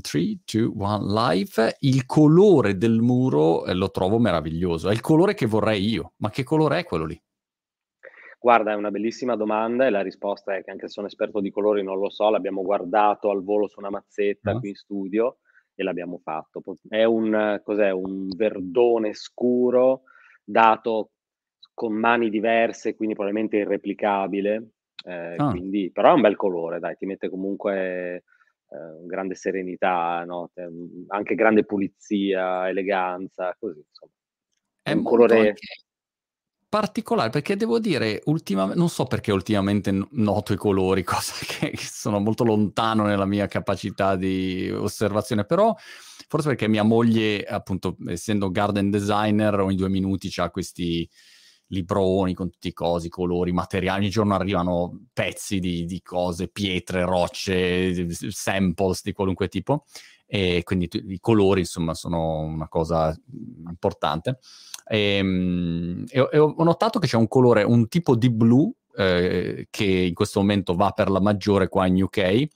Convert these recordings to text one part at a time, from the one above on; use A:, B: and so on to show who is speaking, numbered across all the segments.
A: 3, 2, 1, live. Il colore del muro eh, lo trovo meraviglioso. È il colore che vorrei io. Ma che colore è quello lì?
B: Guarda, è una bellissima domanda e la risposta è che anche se sono esperto di colori non lo so, l'abbiamo guardato al volo su una mazzetta
A: No?
B: qui in studio e l'abbiamo fatto. È un, cos'è, un verdone scuro dato con mani diverse, quindi probabilmente irreplicabile. eh,
A: Ah.
B: quindi, però è un bel colore, dai, ti mette comunque eh, grande serenità, no? Te- anche grande pulizia, eleganza, così insomma. È un colore
A: particolare perché devo dire, ultima- non so perché ultimamente noto i colori, cosa che sono molto lontano nella mia capacità di osservazione, però forse perché mia moglie, appunto, essendo garden designer, ogni due minuti ha questi libroni con tutti i cosi, colori, materiali, ogni giorno arrivano pezzi di, di cose, pietre, rocce, samples di qualunque tipo e quindi tu- i colori insomma sono una cosa importante e, mm, e ho- e ho notato che c'è un colore, un tipo di blu eh, che in questo momento va per la maggiore qua in UK e,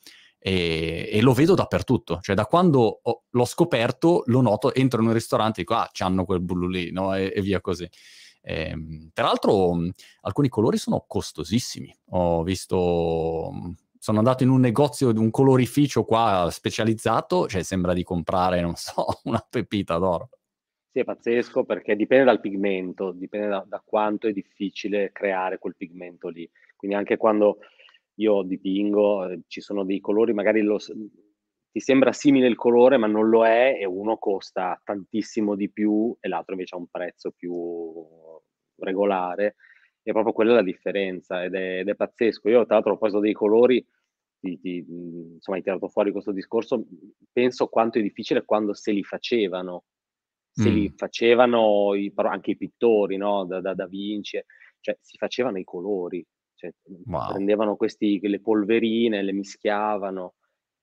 A: e lo vedo dappertutto, cioè da quando ho- l'ho scoperto lo noto, entro in un ristorante e dico ah c'hanno quel blu lì no? e, e via così. Ehm, peraltro mh, alcuni colori sono costosissimi, ho visto sono andato in un negozio di un colorificio qua specializzato, cioè sembra di comprare, non so, una pepita d'oro.
B: Sì, è pazzesco perché dipende dal pigmento, dipende da, da quanto è difficile creare quel pigmento lì. Quindi anche quando io dipingo, eh, ci sono dei colori, magari lo ti sembra simile il colore, ma non lo è, e uno costa tantissimo di più e l'altro invece ha un prezzo più regolare. E proprio quella è la differenza ed è, ed è pazzesco. Io, tra l'altro, ho preso dei colori, ti- ti- mh, insomma, hai tirato fuori questo discorso. Penso quanto è difficile quando se li facevano se li
A: Mm,
B: facevano i- anche i pittori, no? Da, da, da Vinci, cioè si facevano i colori, cioè,
A: wow,
B: prendevano questi, le polverine, le mischiavano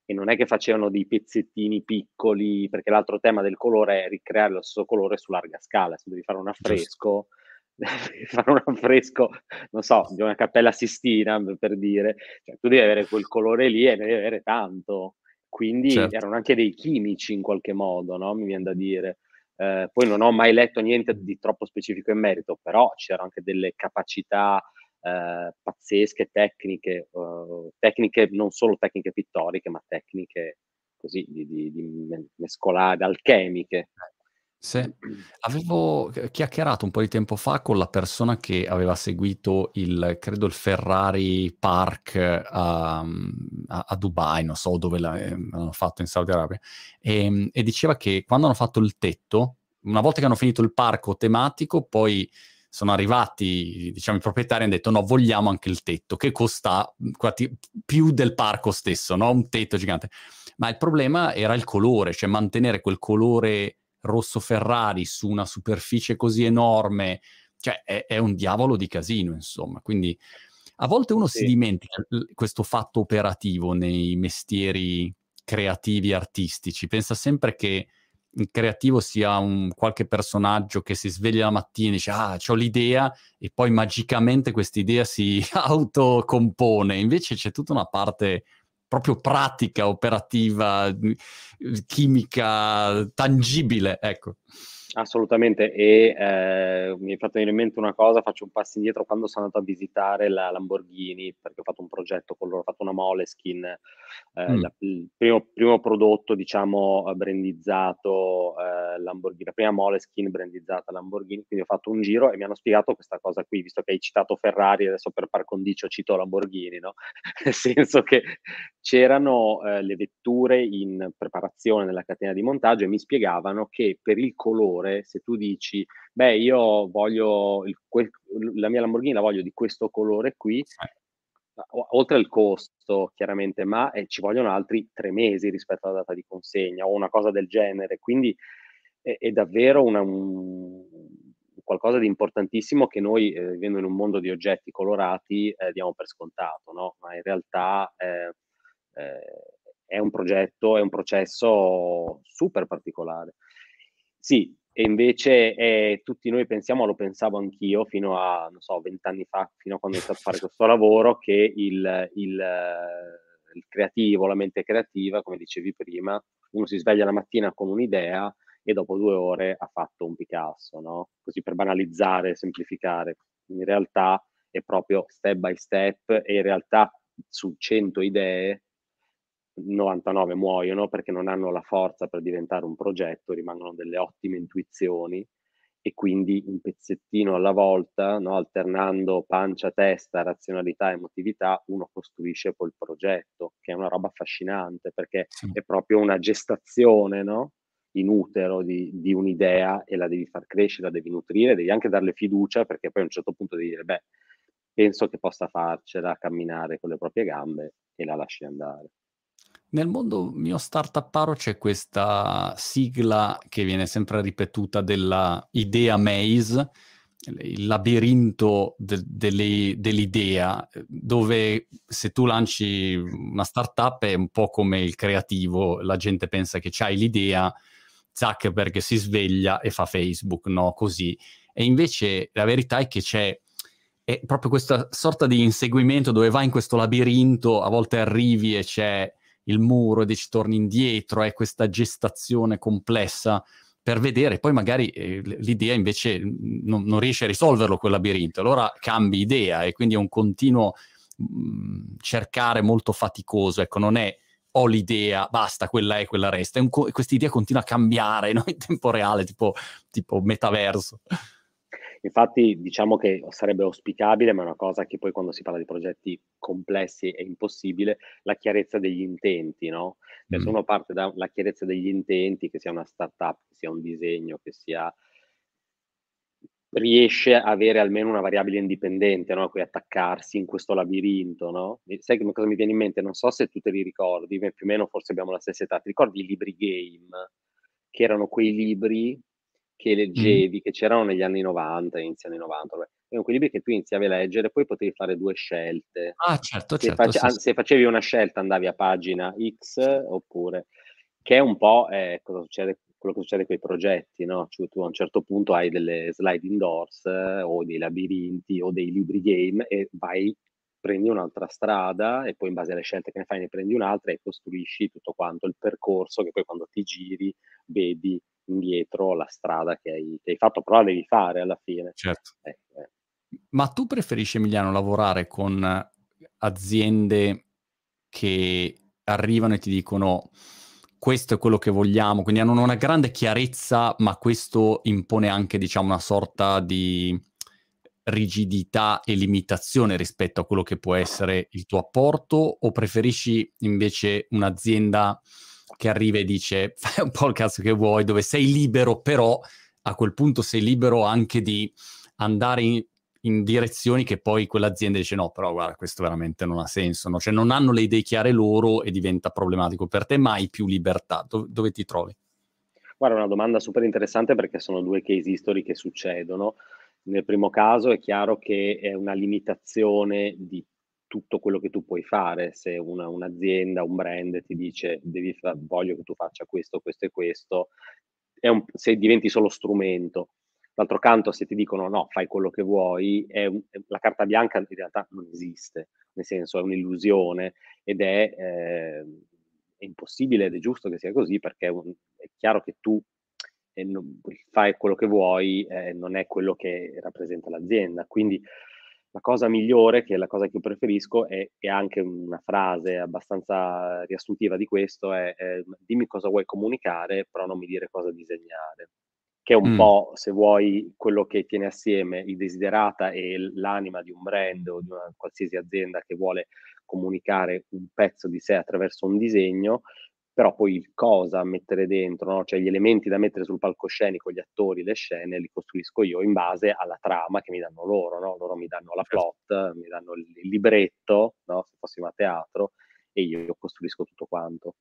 B: e non è che facevano dei pezzettini piccoli, perché l'altro tema del colore è ricreare lo stesso colore su larga scala, se devi fare un
A: giusto,
B: affresco, devi fare un affresco, non so, di una cappella Sistina, per dire, cioè, tu devi avere quel colore lì e ne devi avere tanto. Quindi
A: certo.
B: erano anche dei chimici in qualche modo, no? Mi viene da dire. Eh, poi non ho mai letto niente di troppo specifico in merito, però c'erano anche delle capacità eh, pazzesche, tecniche, eh, tecniche non solo tecniche pittoriche, ma tecniche così di, di, di me- mescolare, alchemiche.
A: Sì, avevo chiacchierato un po' di tempo fa con la persona che aveva seguito il, credo, il Ferrari Park eh, a, a- Dubai, non so dove l'ha- l'hanno fatto in Saudi Arabia, e, e diceva che quando hanno fatto il tetto, una volta che hanno finito il parco tematico, poi sono arrivati, diciamo, i proprietari hanno detto no, vogliamo anche il tetto, che costa mm, quasi più del parco stesso, no? Un tetto gigante. Ma il problema era il colore, cioè mantenere quel colore rosso Ferrari su una superficie così enorme, cioè è, è un diavolo di casino, insomma. Quindi a volte uno si
B: Sì,
A: dimentica l- questo fatto operativo nei mestieri creativi artistici, pensa sempre che il creativo sia un qualche personaggio che si sveglia la mattina e dice ah, ho l'idea e poi magicamente quest'idea si autocompone. Invece c'è tutta una parte proprio pratica, operativa, chimica, tangibile, ecco.
B: Assolutamente, e eh, mi è fatto venire in mente una cosa, faccio un passo indietro quando sono andato a visitare la Lamborghini, perché ho fatto un progetto con loro, ho fatto una Moleskin, eh,
A: Mm,
B: la- il primo, primo prodotto, diciamo, eh, brandizzato eh, Lamborghini, la prima Moleskin brandizzata Lamborghini, quindi ho fatto un giro e mi hanno spiegato questa cosa qui, visto che hai citato Ferrari, adesso per par condicio cito Lamborghini, no? Nel senso che c'erano eh, le vetture in preparazione nella catena di montaggio e mi spiegavano che per il colore, se tu dici, beh, io voglio il, que- la mia Lamborghini la voglio di questo colore qui, o- oltre al costo chiaramente, ma eh, ci vogliono altri tre mesi rispetto alla data di consegna o una cosa del genere. Quindi è, è davvero una- un- qualcosa di importantissimo che noi, eh, vivendo in un mondo di oggetti colorati, eh, diamo per scontato, no? Ma in realtà eh, eh, è un progetto, è un processo super particolare. Sì, e invece eh, tutti noi pensiamo, lo pensavo anch'io fino a, non so, vent'anni fa, fino a quando ho iniziato a fare questo lavoro, che il, il, il creativo, la mente creativa, come dicevi prima, uno si sveglia la mattina con un'idea e dopo due ore ha fatto un Picasso, no? Così per banalizzare, semplificare. In realtà è proprio step by step e in realtà su 100 idee 99 muoiono perché non hanno la forza per diventare un progetto, rimangono delle ottime intuizioni e quindi un pezzettino alla volta, no? alternando pancia, testa, razionalità, emotività, uno costruisce poi il progetto, che è una roba affascinante perché sì. è proprio una gestazione no? in utero di, di, un'idea e la devi far crescere, la devi nutrire, devi anche darle fiducia perché poi a un certo punto devi dire, beh, penso che possa farcela camminare con le proprie gambe e la lasci andare.
A: Nel mondo mio startupparo c'è questa sigla che viene sempre ripetuta della idea maze, il labirinto de- delle, dell'idea, dove se tu lanci una startup è un po' come il creativo, la gente pensa che c'hai l'idea, Zuckerberg si sveglia e fa Facebook, no? Così. E invece la verità è che c'è è proprio questa sorta di inseguimento dove vai in questo labirinto, a volte arrivi e c'è il muro e dici torni indietro, è questa gestazione complessa per vedere, poi magari eh, l'idea invece non, non, riesce a risolverlo quel labirinto, allora cambi idea e quindi è un continuo mh, cercare molto faticoso, ecco, non è ho l'idea, basta, quella è, quella resta, co- questa idea continua a cambiare no? in tempo reale, tipo, tipo metaverso.
B: Infatti diciamo che sarebbe auspicabile, ma è una cosa che poi quando si parla di progetti complessi è impossibile, la chiarezza degli intenti, no? Cioè, mm. Se uno parte dalla chiarezza degli intenti, che sia una startup, che sia un disegno, che sia riesce a avere almeno una variabile indipendente no? a cui attaccarsi in questo labirinto. No? Sai che cosa mi viene in mente? Non so se tu te li ricordi, più o meno forse abbiamo la stessa età. Ti ricordi i libri game? Che erano quei libri che leggevi, mm. che c'erano negli anni 90, inizio anni 90, vabbè. erano quei libri che tu iniziavi a leggere, poi potevi fare due scelte.
A: Ah, certo,
B: se
A: certo.
B: Face-
A: sì,
B: se facevi una scelta andavi a pagina X oppure, che è un po' eh, cosa succede, quello che succede con i progetti, no? Cioè, tu a un certo punto hai delle slide indoors eh, o dei labirinti o dei libri game e vai prendi un'altra strada e poi in base alle scelte che ne fai ne prendi un'altra e costruisci tutto quanto il percorso che poi quando ti giri vedi indietro la strada che hai, che hai fatto, però la devi fare alla fine.
A: Certo. Eh, eh. Ma tu preferisci, Emiliano, lavorare con aziende che arrivano e ti dicono questo è quello che vogliamo, quindi hanno una grande chiarezza, ma questo impone anche, diciamo, una sorta di rigidità e limitazione rispetto a quello che può essere il tuo apporto, o preferisci invece un'azienda che arriva e dice fai un po' il cazzo che vuoi, dove sei libero, però a quel punto sei libero anche di andare in, in direzioni che poi quell'azienda dice no, però guarda, questo veramente non ha senso, no? cioè non hanno le idee chiare loro e diventa problematico per te, mai più libertà. Do- dove ti trovi?
B: Guarda, una domanda super interessante perché sono due case history che succedono. Nel primo caso è chiaro che è una limitazione di tutto quello che tu puoi fare. Se una, un'azienda, un brand ti dice devi fa- voglio che tu faccia questo, questo e questo, un, se diventi solo strumento. D'altro canto, se ti dicono no, fai quello che vuoi, un, la carta bianca in realtà non esiste, nel senso è un'illusione ed è, eh, è impossibile ed è giusto che sia così perché è, un, è chiaro che tu non, fai quello che vuoi, eh, non è quello che rappresenta l'azienda. Quindi la cosa migliore, che è la cosa che io preferisco, è, è anche una frase abbastanza riassuntiva di questo, è, è dimmi cosa vuoi comunicare, però non mi dire cosa disegnare. Che è un mm. po', se vuoi, quello che tiene assieme il desiderata e l'anima di un brand o di una qualsiasi azienda che vuole comunicare un pezzo di sé attraverso un disegno, però poi il cosa mettere dentro, no? cioè gli elementi da mettere sul palcoscenico, gli attori, le scene, li costruisco io in base alla trama che mi danno loro, no? loro mi danno la certo. plot, mi danno il libretto, no? se fossimo a teatro, e io costruisco tutto quanto.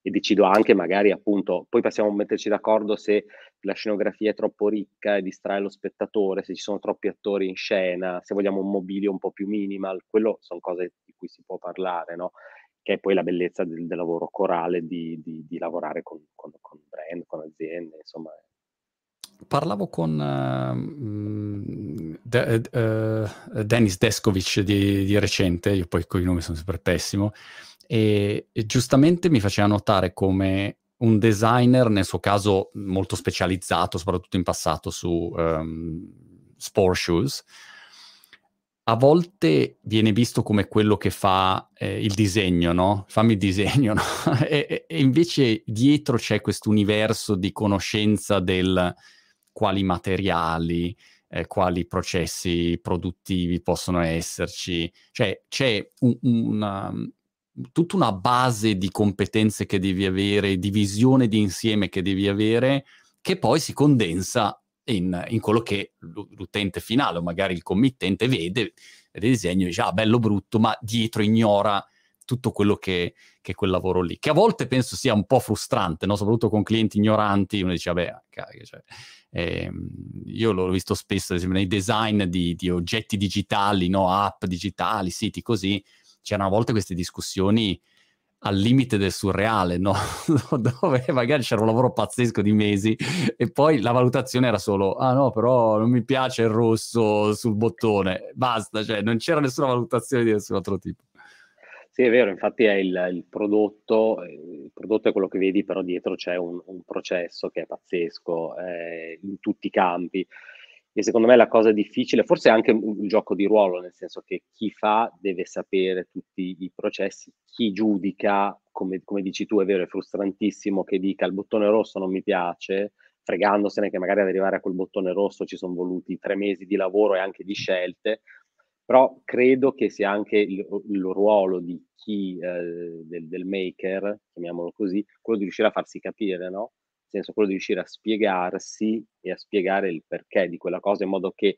B: E decido anche magari appunto, poi possiamo metterci d'accordo se la scenografia è troppo ricca e distrae lo spettatore, se ci sono troppi attori in scena, se vogliamo un mobilio un po' più minimal, quello sono cose di cui si può parlare, no? Che è poi la bellezza del, del lavoro corale di, di, di lavorare con, con, con, brand, con aziende, insomma.
A: Parlavo con uh, de, uh, Dennis Deskovic di, di, recente, io poi con i nomi sono sempre pessimo, e, e, giustamente mi faceva notare come un designer, nel suo caso molto specializzato, soprattutto in passato su um, sport shoes, a volte viene visto come quello che fa eh, il disegno, no? Fammi il disegno, no? e, e, invece dietro c'è questo universo di conoscenza del quali materiali, eh, quali processi produttivi possono esserci. Cioè c'è un, una, tutta una base di competenze che devi avere, di visione di insieme che devi avere, che poi si condensa in, in quello che l'utente finale o magari il committente vede, vede disegno e dice ah bello brutto, ma dietro ignora tutto quello che, che, quel lavoro lì, che a volte penso sia un po' frustrante, no? soprattutto con clienti ignoranti, uno dice vabbè, caghe, cioè, eh, io l'ho visto spesso, ad esempio nei design di, di oggetti digitali, no? app digitali, siti così, c'erano a volte queste discussioni al limite del surreale, no? dove magari c'era un lavoro pazzesco di mesi e poi la valutazione era solo, ah no, però non mi piace il rosso sul bottone, basta, cioè non c'era nessuna valutazione di nessun altro tipo.
B: Sì, è vero, infatti è il, il prodotto, il prodotto è quello che vedi, però dietro c'è un, un processo che è pazzesco eh, in tutti i campi. E secondo me la cosa difficile, forse anche un gioco di ruolo, nel senso che chi fa deve sapere tutti i processi, chi giudica, come, come dici tu, è vero, è frustrantissimo che dica il bottone rosso non mi piace, fregandosene che magari ad arrivare a quel bottone rosso ci sono voluti tre mesi di lavoro e anche di scelte, però credo che sia anche il, il ruolo di chi, eh, del, del, maker, chiamiamolo così, quello di riuscire a farsi capire, no? Senso quello di riuscire a spiegarsi e a spiegare il perché di quella cosa in modo che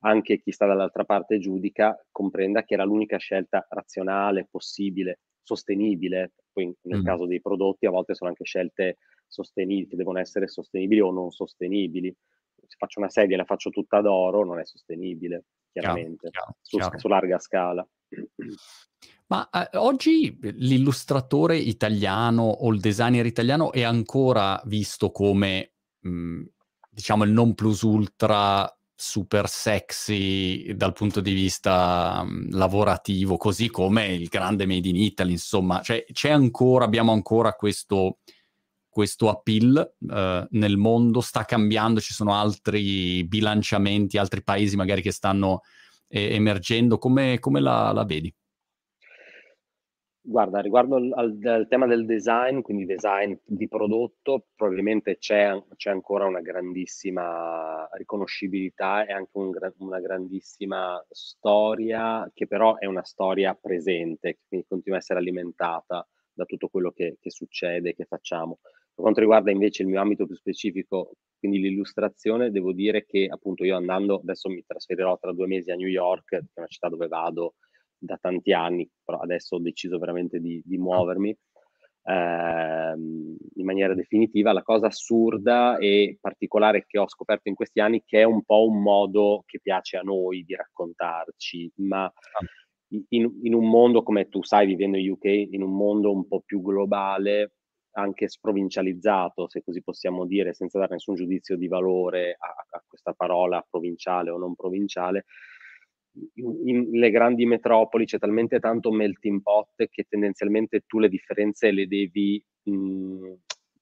B: anche chi sta dall'altra parte giudica comprenda che era l'unica scelta razionale, possibile, sostenibile. Poi nel mm. caso dei prodotti a volte sono anche scelte sostenibili, che devono essere sostenibili o non sostenibili. Se faccio una sedia e la faccio tutta d'oro, non è sostenibile, chiaramente, chiaro, chiaro, su, su larga scala.
A: Ma eh, oggi l'illustratore italiano o il designer italiano è ancora visto come, mh, mhmm, diciamo, il non plus ultra super sexy dal punto di vista mh, mhmm, lavorativo, così come il grande Made in Italy, insomma, cioè c'è ancora, abbiamo ancora questo, questo appeal uh, nel mondo, sta cambiando, ci sono altri bilanciamenti, altri paesi magari che stanno eh, emergendo, come, come la, la vedi?
B: Guarda, riguardo al, al, tema del design, quindi design di prodotto, probabilmente c'è, c'è ancora una grandissima riconoscibilità e anche un, una grandissima storia, che però è una storia presente, quindi continua a essere alimentata da tutto quello che, che succede, che facciamo. Per quanto riguarda invece il mio ambito più specifico, quindi l'illustrazione, devo dire che appunto io andando, adesso mi trasferirò tra due mesi a New York, che è una città dove vado da tanti anni, però adesso ho deciso veramente di, di muovermi ehm, in maniera definitiva. La cosa assurda e particolare che ho scoperto in questi anni che è un po' un modo che piace a noi di raccontarci, ma ah. in, in un mondo come tu sai, vivendo in UK, in un mondo un po' più globale, anche sprovincializzato, se così possiamo dire, senza dare nessun giudizio di valore a, a questa parola provinciale o non provinciale, in, le grandi metropoli c'è talmente tanto melting pot che tendenzialmente tu le differenze le devi mh,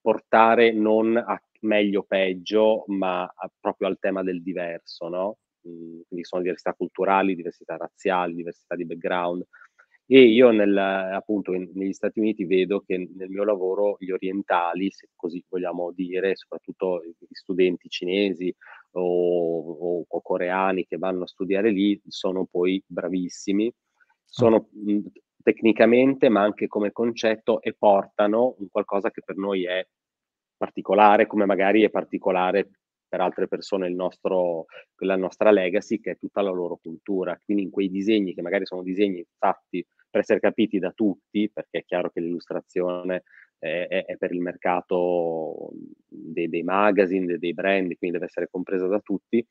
B: portare non a meglio o peggio, ma a, proprio al tema del diverso, no? Mh, quindi sono diversità culturali, diversità razziali, diversità di background. E io nel, appunto in, negli Stati Uniti vedo che nel mio lavoro gli orientali, se così vogliamo dire, soprattutto gli studenti cinesi o, o, o coreani che vanno a studiare lì, sono poi bravissimi, sono mh, tecnicamente ma anche come concetto e portano un qualcosa che per noi è particolare, come magari è particolare per altre persone il nostro, la nostra legacy, che è tutta la loro cultura. Quindi in quei disegni, che magari sono disegni fatti per essere capiti da tutti, perché è chiaro che l'illustrazione è, è, è per il mercato dei, dei magazine, dei, dei brand, quindi deve essere compresa da tutti,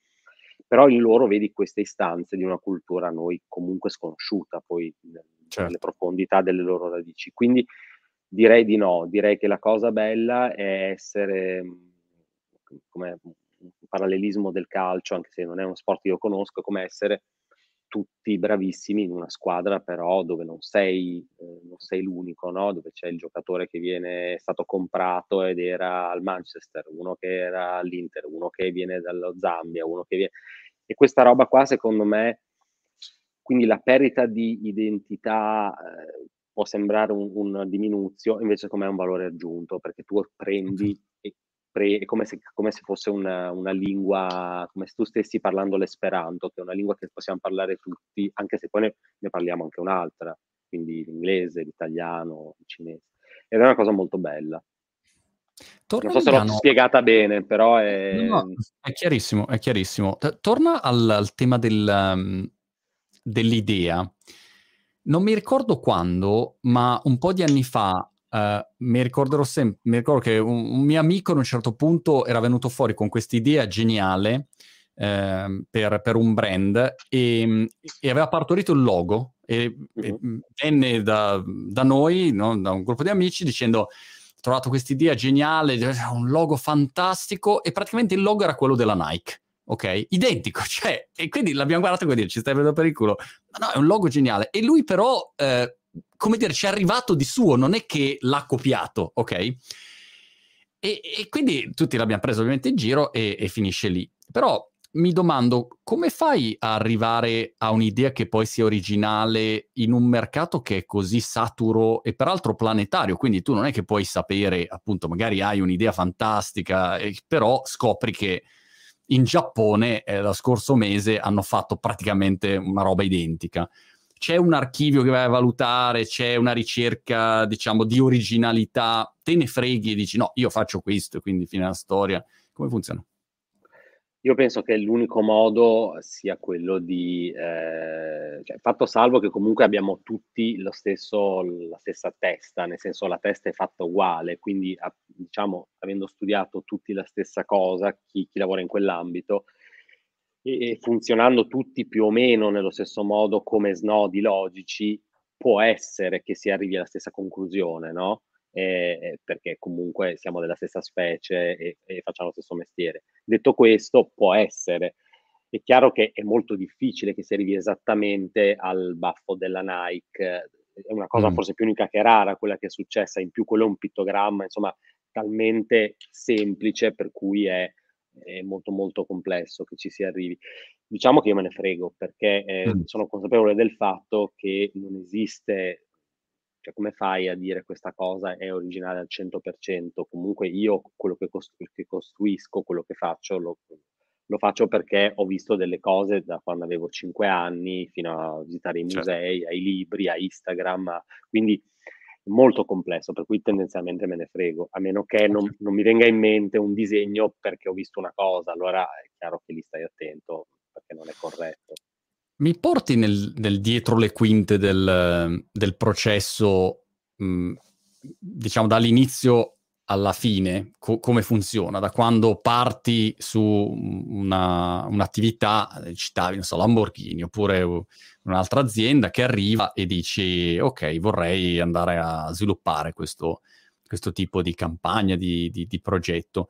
B: però in loro vedi queste istanze di una cultura a noi comunque sconosciuta, poi certo. nelle profondità delle loro radici. Quindi direi di no, direi che la cosa bella è essere come un parallelismo del calcio, anche se non è uno sport che io conosco, come essere tutti bravissimi in una squadra però dove non sei, eh, non sei l'unico, no? dove c'è il giocatore che viene è stato comprato ed era al Manchester, uno che era all'Inter, uno che viene dallo Zambia, uno che viene... E questa roba qua secondo me, quindi la perdita di identità eh, può sembrare un, un diminuzio, invece come è un valore aggiunto, perché tu prendi e pre, è come se, come se fosse una, una, lingua, come se tu stessi parlando l'esperanto, che è una lingua che possiamo parlare tutti, anche se poi ne, ne parliamo anche un'altra, quindi l'inglese, l'italiano, il cinese. Ed è una cosa molto bella. Torna non so se l'ho spiegata bene, però è...
A: No, no, è chiarissimo, è chiarissimo. Torna al, al tema del, um, dell'idea. Non mi ricordo quando, ma un po' di anni fa Uh, mi ricorderò sempre, mi ricordo che un, un, mio amico a un certo punto era venuto fuori con questa idea geniale uh, per, per, un brand e, e, aveva partorito il logo e, e mm-hmm. venne da, da noi, no? da un gruppo di amici, dicendo ho trovato questa idea geniale, un logo fantastico e praticamente il logo era quello della Nike. Ok, identico, cioè, e quindi l'abbiamo guardato e dire ci stai vedendo per il culo. Ma no, è un logo geniale. E lui però eh, come dire, ci è arrivato di suo, non è che l'ha copiato, ok? E, e quindi tutti l'abbiamo preso ovviamente in giro e, e, finisce lì. Però mi domando come fai a arrivare a un'idea che poi sia originale in un mercato che è così saturo e peraltro planetario, quindi tu non è che puoi sapere, appunto, magari hai un'idea fantastica, eh, però scopri che in Giappone eh, lo scorso mese hanno fatto praticamente una roba identica c'è un archivio che vai a valutare, c'è una ricerca, diciamo, di originalità, te ne freghi e dici no, io faccio questo quindi fine la storia. Come funziona?
B: Io penso che l'unico modo sia quello di, eh, cioè, fatto salvo che comunque abbiamo tutti lo stesso, la stessa testa, nel senso la testa è fatta uguale, quindi diciamo, avendo studiato tutti la stessa cosa, chi, chi lavora in quell'ambito, e, funzionando tutti più o meno nello stesso modo come snodi logici, può essere che si arrivi alla stessa conclusione, no? Eh, perché comunque siamo della stessa specie e, e, facciamo lo stesso mestiere. Detto questo, può essere. È chiaro che è molto difficile che si arrivi esattamente al baffo della Nike, è una cosa mm. forse più unica che rara quella che è successa, in più quello è un pittogramma, insomma, talmente semplice per cui è è molto molto complesso che ci si arrivi. Diciamo che io me ne frego perché eh, mm. sono consapevole del fatto che non esiste, cioè come fai a dire questa cosa è originale al 100%? Comunque io quello che, costru- che costruisco, quello che faccio, lo, lo, faccio perché ho visto delle cose da quando avevo 5 anni fino a visitare i certo. musei, certo. ai libri, a Instagram, quindi molto complesso, per cui tendenzialmente me ne frego, a meno che non, non, mi venga in mente un disegno perché ho visto una cosa, allora è chiaro che lì stai attento perché non è corretto.
A: Mi porti nel, nel dietro le quinte del, del processo, mh, diciamo dall'inizio alla fine co- come funziona, da quando parti su una, un'attività, eh, citavi, non so, Lamborghini oppure un'altra azienda che arriva e dici ok, vorrei andare a sviluppare questo, questo tipo di campagna, di, di, di progetto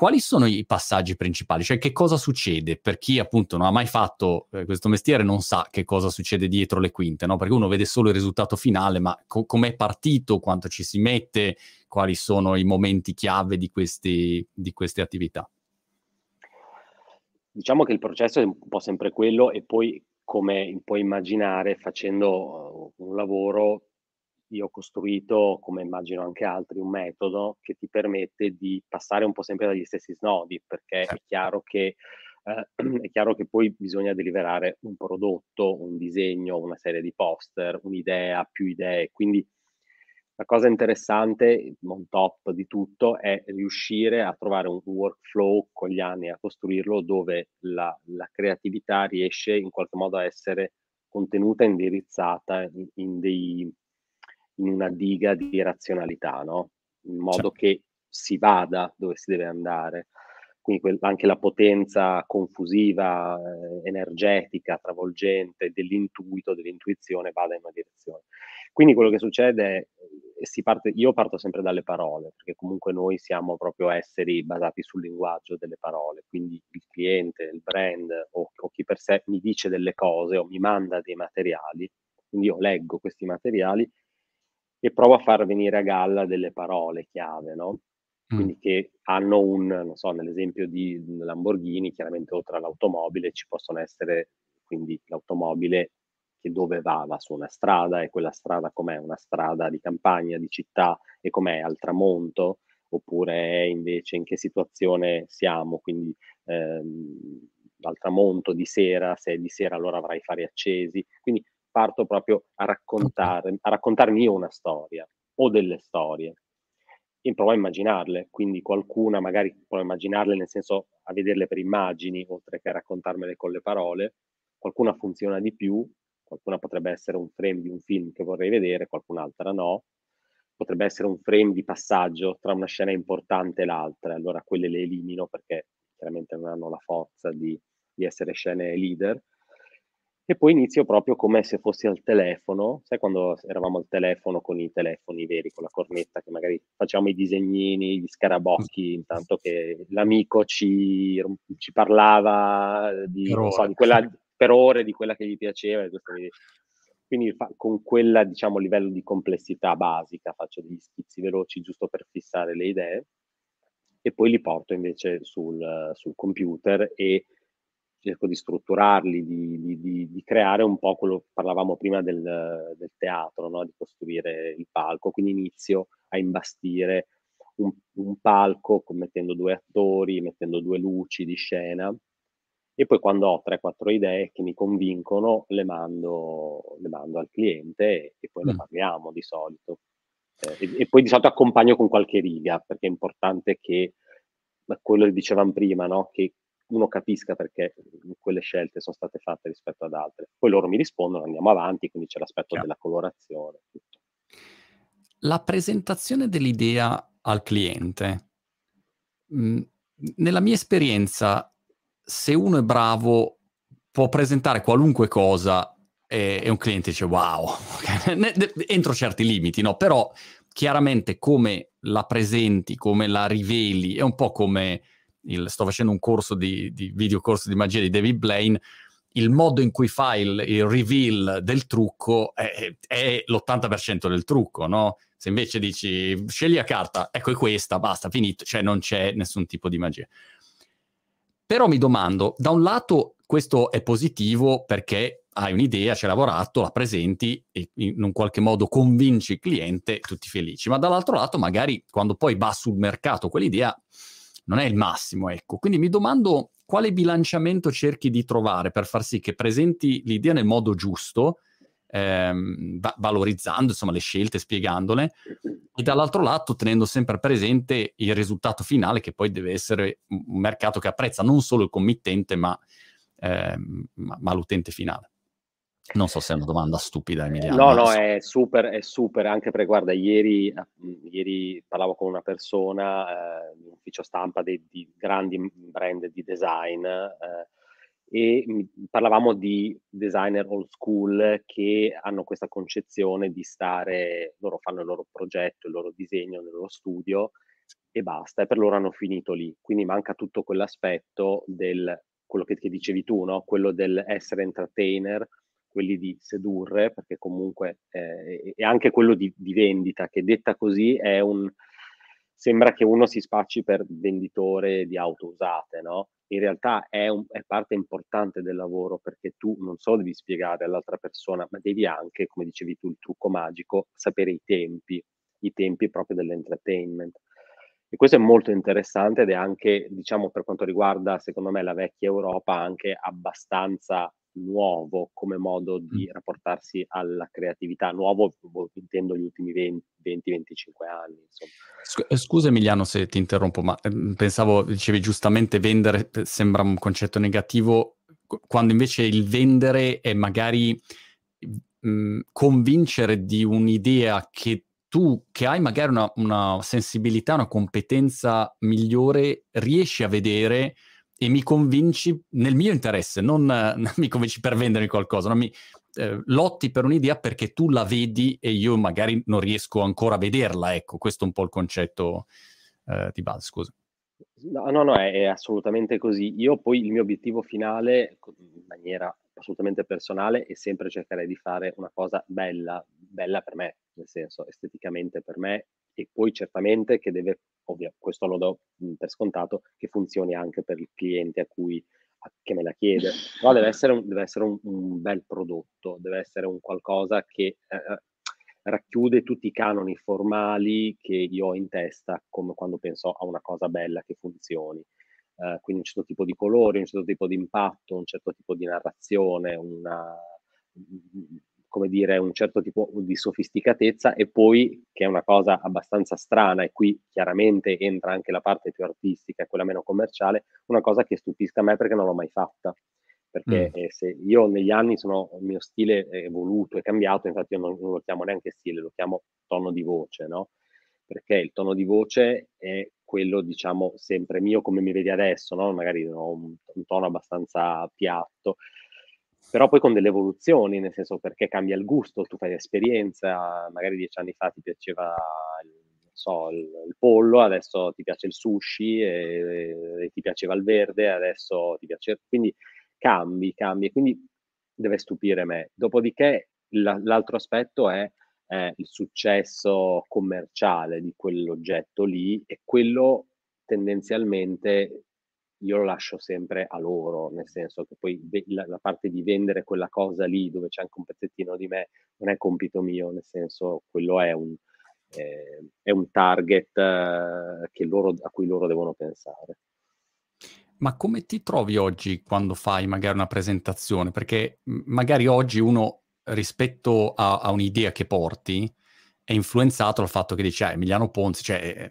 A: quali sono i passaggi principali? Cioè, che cosa succede per chi appunto non ha mai fatto eh, questo mestiere, non sa che cosa succede dietro le quinte, no? Perché uno vede solo il risultato finale, ma co- com'è partito, quanto ci si mette, quali sono i momenti chiave di, questi, di queste attività?
B: Diciamo che il processo è un po' sempre quello e poi, come puoi immaginare, facendo uh, un lavoro io ho costruito, come immagino anche altri, un metodo che ti permette di passare un po' sempre dagli stessi snodi, perché certo. è, chiaro che, eh, è chiaro che poi bisogna deliberare un prodotto, un disegno, una serie di poster, un'idea, più idee. Quindi la cosa interessante, on top di tutto, è riuscire a trovare un workflow con gli anni, a costruirlo dove la, la creatività riesce in qualche modo a essere contenuta, indirizzata in, in dei in una diga di razionalità, no? in modo sì. che si vada dove si deve andare. Quindi quel, anche la potenza confusiva, eh, energetica, travolgente dell'intuito, dell'intuizione vada in una direzione. Quindi quello che succede è, parte, io parto sempre dalle parole, perché comunque noi siamo proprio esseri basati sul linguaggio delle parole, quindi il cliente, il brand o, o chi per sé mi dice delle cose o mi manda dei materiali, quindi io leggo questi materiali e provo a far venire a galla delle parole chiave, no? Quindi mm. che hanno un, non so, nell'esempio di Lamborghini, chiaramente oltre all'automobile ci possono essere, quindi l'automobile che dove va? Va su una strada e quella strada com'è? Una strada di campagna, di città e com'è? Al tramonto? Oppure invece in che situazione siamo? Quindi ehm, al tramonto, di sera, se è di sera allora avrai i fari accesi. Quindi parto proprio a raccontare, a raccontarmi io una storia o delle storie. E provo a immaginarle, quindi qualcuna magari provo a immaginarle nel senso a vederle per immagini oltre che a raccontarmele con le parole, qualcuna funziona di più, qualcuna potrebbe essere un frame di un film che vorrei vedere, qualcun'altra no, potrebbe essere un frame di passaggio tra una scena importante e l'altra, allora quelle le elimino perché chiaramente non hanno la forza di, di essere scene leader, e poi inizio proprio come se fossi al telefono, sai quando eravamo al telefono con i telefoni veri, con la cornetta, che magari facciamo i disegnini, gli scarabocchi, intanto che l'amico ci, ci parlava di, per, so, di quella, per, ore di quella che gli piaceva. Quindi fa, con quella, diciamo, livello di complessità basica faccio degli schizzi veloci giusto per fissare le idee e poi li porto invece sul, sul computer e cerco di strutturarli, di, di, di, creare un po' quello che parlavamo prima del, del teatro, no? di costruire il palco. Quindi inizio a imbastire un, un, palco mettendo due attori, mettendo due luci di scena e poi quando ho 3-4 idee che mi convincono le mando, le mando al cliente e, e poi mm. ne parliamo di solito. Eh, e, e, poi di solito accompagno con qualche riga perché è importante che quello che dicevamo prima, no? che uno capisca perché quelle scelte sono state fatte rispetto ad altre. Poi loro mi rispondono, andiamo avanti, quindi c'è l'aspetto yeah. della colorazione. Tutto.
A: La presentazione dell'idea al cliente. Mh, nella mia esperienza, se uno è bravo, può presentare qualunque cosa e, e un cliente dice wow, entro certi limiti, no? Però chiaramente come la presenti, come la riveli, è un po' come il, sto facendo un corso di, di video corso di magia di David Blaine, il modo in cui fai il, il reveal del trucco è, è, l'80% del trucco, no? Se invece dici scegli a carta, ecco è questa, basta, finito, cioè non c'è nessun tipo di magia. Però mi domando, da un lato questo è positivo perché hai un'idea, ci hai lavorato, la presenti e in un qualche modo convinci il cliente, tutti felici, ma dall'altro lato magari quando poi va sul mercato quell'idea non è il massimo, ecco. Quindi mi domando quale bilanciamento cerchi di trovare per far sì che presenti l'idea nel modo giusto, ehm, va- valorizzando insomma le scelte, spiegandole, e dall'altro lato tenendo sempre presente il risultato finale che poi deve essere un mercato che apprezza non solo il committente ma, ehm, ma, ma l'utente finale. Non so se è una domanda stupida, Emiliano.
B: No, no, è super, è super, anche perché guarda, ieri, eh, ieri parlavo con una persona eh, in ufficio stampa di, di, grandi brand di design eh, e parlavamo di designer old school che hanno questa concezione di stare, loro fanno il loro progetto, il loro disegno nel loro studio e basta, e per loro hanno finito lì. Quindi manca tutto quell'aspetto del, quello che, che dicevi tu, no? quello del essere entertainer, quelli di sedurre, perché comunque eh, è anche quello di, di, vendita, che detta così è un... sembra che uno si spacci per venditore di auto usate, no? In realtà è, un, è parte importante del lavoro perché tu non solo devi spiegare all'altra persona, ma devi anche, come dicevi tu, il trucco magico, sapere i tempi, i tempi proprio dell'entertainment. E questo è molto interessante ed è anche, diciamo, per quanto riguarda, secondo me, la vecchia Europa, anche abbastanza nuovo come modo di rapportarsi alla creatività. Nuovo intendo gli ultimi 20-25 anni. Insomma.
A: Eh, scusa Emiliano se ti interrompo, ma ehm, pensavo, dicevi giustamente vendere sembra un concetto negativo, quando invece il vendere è magari mh, convincere di un'idea che tu, che hai magari una, una sensibilità, una competenza migliore, riesci a vedere e mi convinci nel mio interesse, non mi convinci per vendermi qualcosa, no? mi, eh, lotti per un'idea perché tu la vedi e io magari non riesco ancora a vederla, ecco, questo è un po' il concetto eh, di base, scusa.
B: No, no, no, è, è, assolutamente così. Io poi il mio obiettivo finale, in maniera assolutamente personale, è sempre cercare di fare una cosa bella, bella per me, nel senso esteticamente per me, e poi certamente che deve, ovvio, questo lo do per scontato, che funzioni anche per il cliente a cui a, che me la chiede, però deve essere un, deve essere un, un bel prodotto, deve essere un qualcosa che eh, eh racchiude tutti i canoni formali che io ho in testa come quando penso a una cosa bella che funzioni. Uh, quindi un certo tipo di colore, un certo tipo di impatto, un certo tipo di narrazione, una, come dire, un certo tipo di sofisticatezza e poi, che è una cosa abbastanza strana, e qui chiaramente entra anche la parte più artistica e quella meno commerciale, una cosa che stupisca a me perché non l'ho mai fatta perché mm. eh, se io negli anni sono, il mio stile è evoluto, è cambiato, infatti io non, non, lo chiamo neanche stile, lo chiamo tono di voce, no? Perché il tono di voce è quello, diciamo, sempre mio come mi vedi adesso, no? Magari ho un, un tono abbastanza piatto, però poi con delle evoluzioni, nel senso perché cambia il gusto, tu fai esperienza, magari dieci anni fa ti piaceva il, so, il, il pollo, adesso ti piace il sushi, e, e, ti piaceva il verde, adesso ti piace... Quindi cambi, cambi, quindi deve stupire me. Dopodiché la, l'altro aspetto è eh, il successo commerciale di quell'oggetto lì e quello tendenzialmente io lo lascio sempre a loro, nel senso che poi la, la, parte di vendere quella cosa lì dove c'è anche un pezzettino di me non è compito mio, nel senso quello è un, eh, è un target eh, loro, a cui loro devono pensare.
A: Ma come ti trovi oggi quando fai magari una presentazione? Perché magari oggi uno rispetto a, a un'idea che porti è influenzato dal fatto che dici, ah, Emiliano Ponzi, cioè,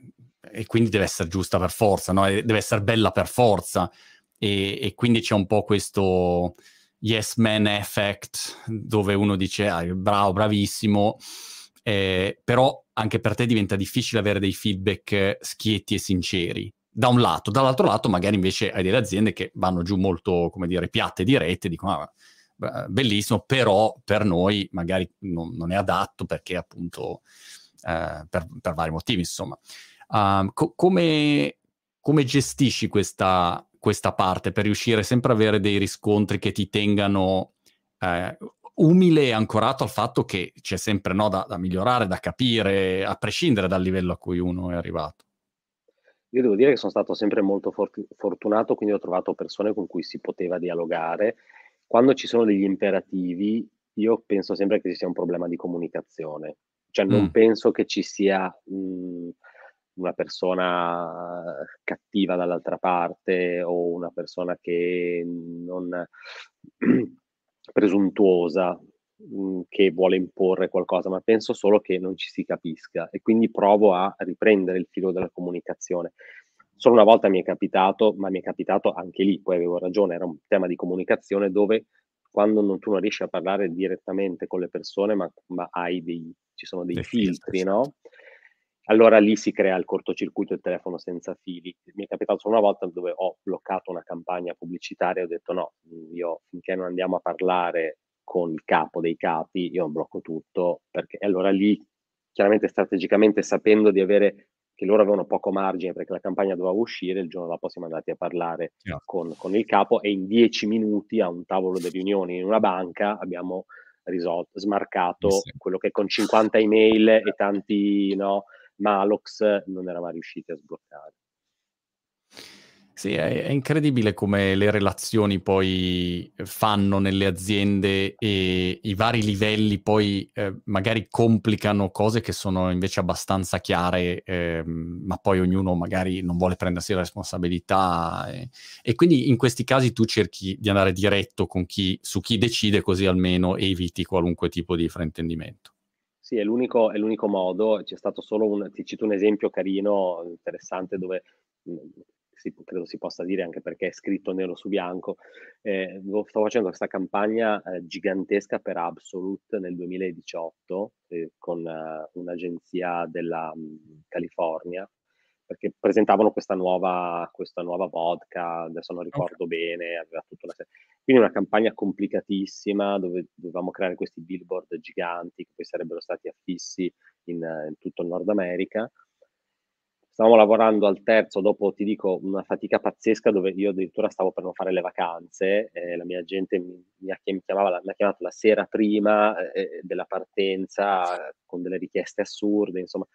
A: e quindi deve essere giusta per forza, no? deve essere bella per forza. E, e, quindi c'è un po' questo yes man effect dove uno dice, ah, bravo, bravissimo, eh, però anche per te diventa difficile avere dei feedback schietti e sinceri da un lato, dall'altro lato magari invece hai delle aziende che vanno giù molto, come dire, piatte dirette, dicono ah, bellissimo, però per noi magari non, non è adatto perché appunto eh, per, per, vari motivi, insomma. Uh, co- come, come, gestisci questa, questa, parte per riuscire sempre ad avere dei riscontri che ti tengano eh, umile e ancorato al fatto che c'è sempre no, da, da migliorare, da capire, a prescindere dal livello a cui uno è arrivato?
B: Io devo dire che sono stato sempre molto for- fortunato, quindi ho trovato persone con cui si poteva dialogare. Quando ci sono degli imperativi, io penso sempre che ci sia un problema di comunicazione. Cioè non mm. penso che ci sia mh, una persona cattiva dall'altra parte o una persona che non presuntuosa Mhmm, che vuole imporre qualcosa, ma penso solo che non ci si capisca e quindi provo a riprendere il filo della comunicazione. Solo una volta mi è capitato, ma mi è capitato anche lì, poi avevo ragione, era un tema di comunicazione dove quando non, tu non riesci a parlare direttamente con le persone, ma, ma hai dei, ci sono dei, dei filtri, filtri, no? Allora lì si crea il cortocircuito del telefono senza fili. Mi è capitato solo una volta dove ho bloccato una campagna pubblicitaria e ho detto no, io finché non andiamo a parlare con il capo dei capi, io blocco tutto, perché allora lì, chiaramente strategicamente sapendo di avere che loro avevano poco margine perché la campagna doveva uscire, il giorno dopo siamo andati a parlare yeah. con, con, il capo e in dieci minuti a un tavolo di riunioni in una banca abbiamo risolto, smarcato sì. quello che con 50 email e tanti no, Malox non eravamo riusciti a sbloccare.
A: Sì, è, è, incredibile come le relazioni poi fanno nelle aziende e i vari livelli poi eh, magari complicano cose che sono invece abbastanza chiare, eh, ma poi ognuno magari non vuole prendersi la responsabilità. E, e, quindi in questi casi tu cerchi di andare diretto chi, su chi decide, così almeno eviti qualunque tipo di fraintendimento.
B: Sì, è l'unico, è l'unico modo. C'è stato solo un, ti cito un esempio carino, interessante, dove si, credo si possa dire anche perché è scritto nero su bianco. Eh, sto facendo questa campagna eh, gigantesca per Absolute nel 2018 eh, con eh, un'agenzia della mh, mm, California perché presentavano questa nuova, questa nuova vodka, adesso non ricordo okay. bene, aveva tutta una serie. Quindi una campagna complicatissima dove dovevamo creare questi billboard giganti che poi sarebbero stati affissi in, in tutto il Nord America. Stavamo lavorando al terzo, dopo ti dico una fatica pazzesca dove io addirittura stavo per non fare le vacanze, eh, la mia gente mi, mi, ha, chiamava, mi, ha, chiamato la sera prima eh, della partenza con delle richieste assurde, insomma.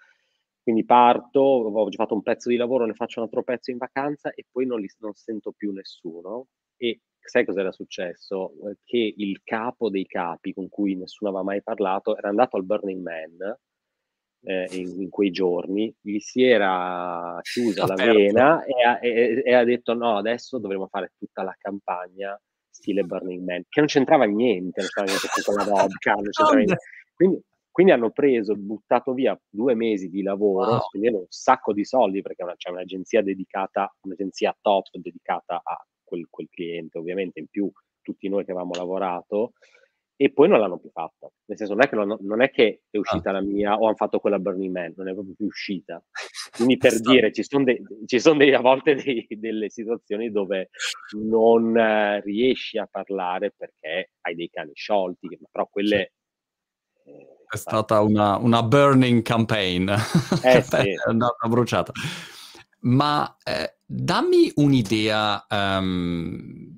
B: Quindi parto, ho fatto un pezzo di lavoro, ne faccio un altro pezzo in vacanza e poi non, li, non sento più nessuno. E sai cos'era successo? Che il capo dei capi con cui nessuno aveva mai parlato era andato al Burning Man eh, in, in, quei giorni, gli si era chiusa la vena e ha, e, e ha, detto no, adesso dovremo fare tutta la campagna stile Burning Man, che non c'entrava niente, non c'entrava niente con la vodka, non c'entrava niente. Quindi, quindi hanno preso, buttato via due mesi di lavoro, wow. spendendo un sacco di soldi, perché c'è un'agenzia dedicata, un'agenzia top dedicata a quel, quel cliente, ovviamente in più tutti noi che avevamo lavorato, e poi non l'hanno più fatta. Nel senso, non è che, non, non è, che è uscita ah. la mia o hanno fatto quella Burning Man, non è proprio più uscita. Quindi per dire, ci sono, de, ci sono dei, a volte dei, delle situazioni dove non eh, riesci a parlare perché hai dei cani sciolti, però quelle...
A: Eh, è stata una, una, burning campaign,
B: eh, sì.
A: una, una bruciata. Ma eh, dammi un'idea um,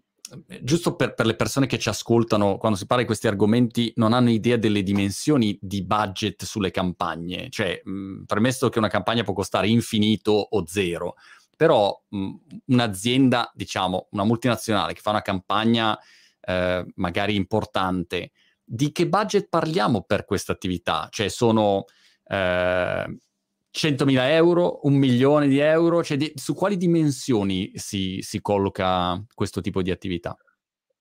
A: giusto per, per, le persone che ci ascoltano, quando si parla di questi argomenti, non hanno idea delle dimensioni di budget sulle campagne. Cioè, mh, premesso che una campagna può costare infinito o zero, però mh, un'azienda, diciamo, una multinazionale che fa una campagna eh, magari importante, di che budget parliamo per questa attività? Cioè, sono... Eh, 100.000 euro, un milione di euro? Cioè, di, su quali dimensioni si, si, colloca questo tipo di attività?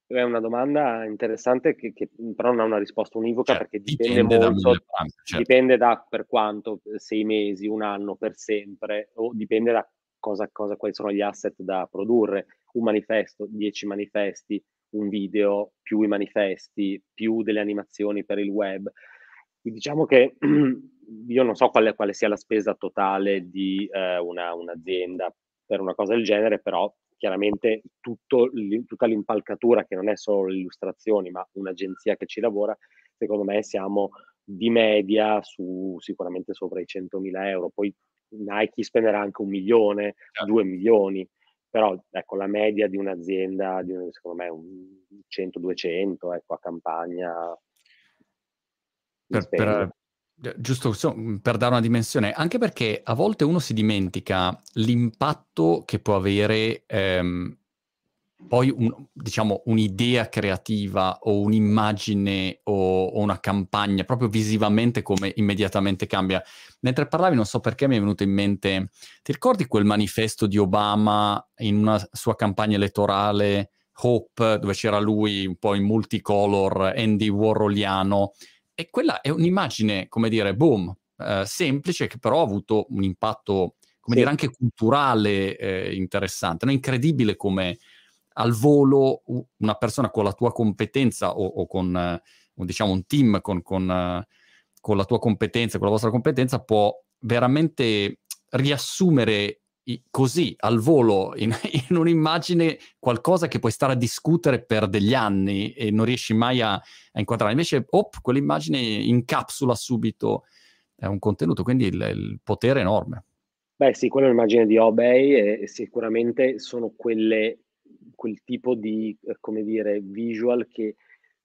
B: È una domanda interessante che, che però non ha una risposta univoca cioè, perché dipende, dipende molto, da certo. dipende da per quanto, sei mesi, un anno, per sempre, o dipende da cosa, cosa, quali sono gli asset da produrre. Un manifesto, dieci manifesti, un video, più i manifesti, più delle animazioni per il web. Diciamo che io non so quale, quale, sia la spesa totale di eh, una, un'azienda per una cosa del genere, però chiaramente tutto, tutta l'impalcatura, che non è solo le illustrazioni, ma un'agenzia che ci lavora, secondo me siamo di media su sicuramente sopra i 100.000 euro. Poi Nike spenderà anche un milione, certo. due milioni, però ecco la media di un'azienda, di un, secondo me un 100-200 ecco, a campagna.
A: Per, per, Giusto so, per dare una dimensione, anche perché a volte uno si dimentica l'impatto che può avere ehm, poi un, diciamo un'idea creativa o un'immagine o, o, una campagna, proprio visivamente come immediatamente cambia. Mentre parlavi, non so perché mi è venuto in mente, ti ricordi quel manifesto di Obama in una sua campagna elettorale, Hope, dove c'era lui un po' in multicolor, Andy Warholiano, e quella è un'immagine, come dire, boom, eh, semplice, che però ha avuto un impatto, come sì. dire, anche culturale eh, interessante. No? Incredibile come al volo una persona con la tua competenza o, o con, eh, diciamo, un team con, con, eh, con la tua competenza, con la vostra competenza, può veramente riassumere così al volo in, in, un'immagine qualcosa che puoi stare a discutere per degli anni e non riesci mai a, a inquadrare. Invece, op, quell'immagine incapsula subito è un contenuto, quindi il, il potere è enorme.
B: Beh sì, quella è un'immagine di Obey e sicuramente sono quelle, quel tipo di, eh, come dire, visual che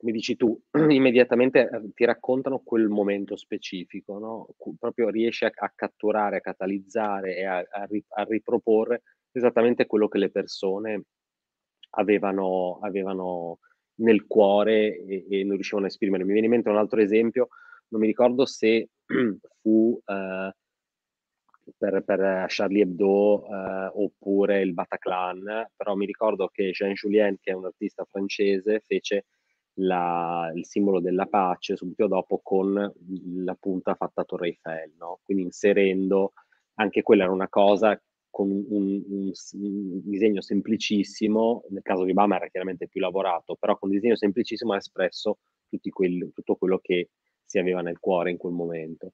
B: come dici tu, immediatamente eh, ti raccontano quel momento specifico, no? proprio riesci a, a, catturare, a catalizzare e a, a, a, riproporre esattamente quello che le persone avevano, avevano nel cuore e, e, non riuscivano a esprimere. Mi viene in mente un altro esempio, non mi ricordo se fu uh, per, per, Charlie Hebdo uh, oppure il Bataclan, però mi ricordo che Jean Julien, che è un artista francese, fece la, il simbolo della pace subito dopo con la punta fatta a Torre Eiffel, no? quindi inserendo anche quella era una cosa con un, un, un, disegno semplicissimo, nel caso di Obama era chiaramente più lavorato, però con un disegno semplicissimo ha espresso quelli, tutto quello che si aveva nel cuore in quel momento.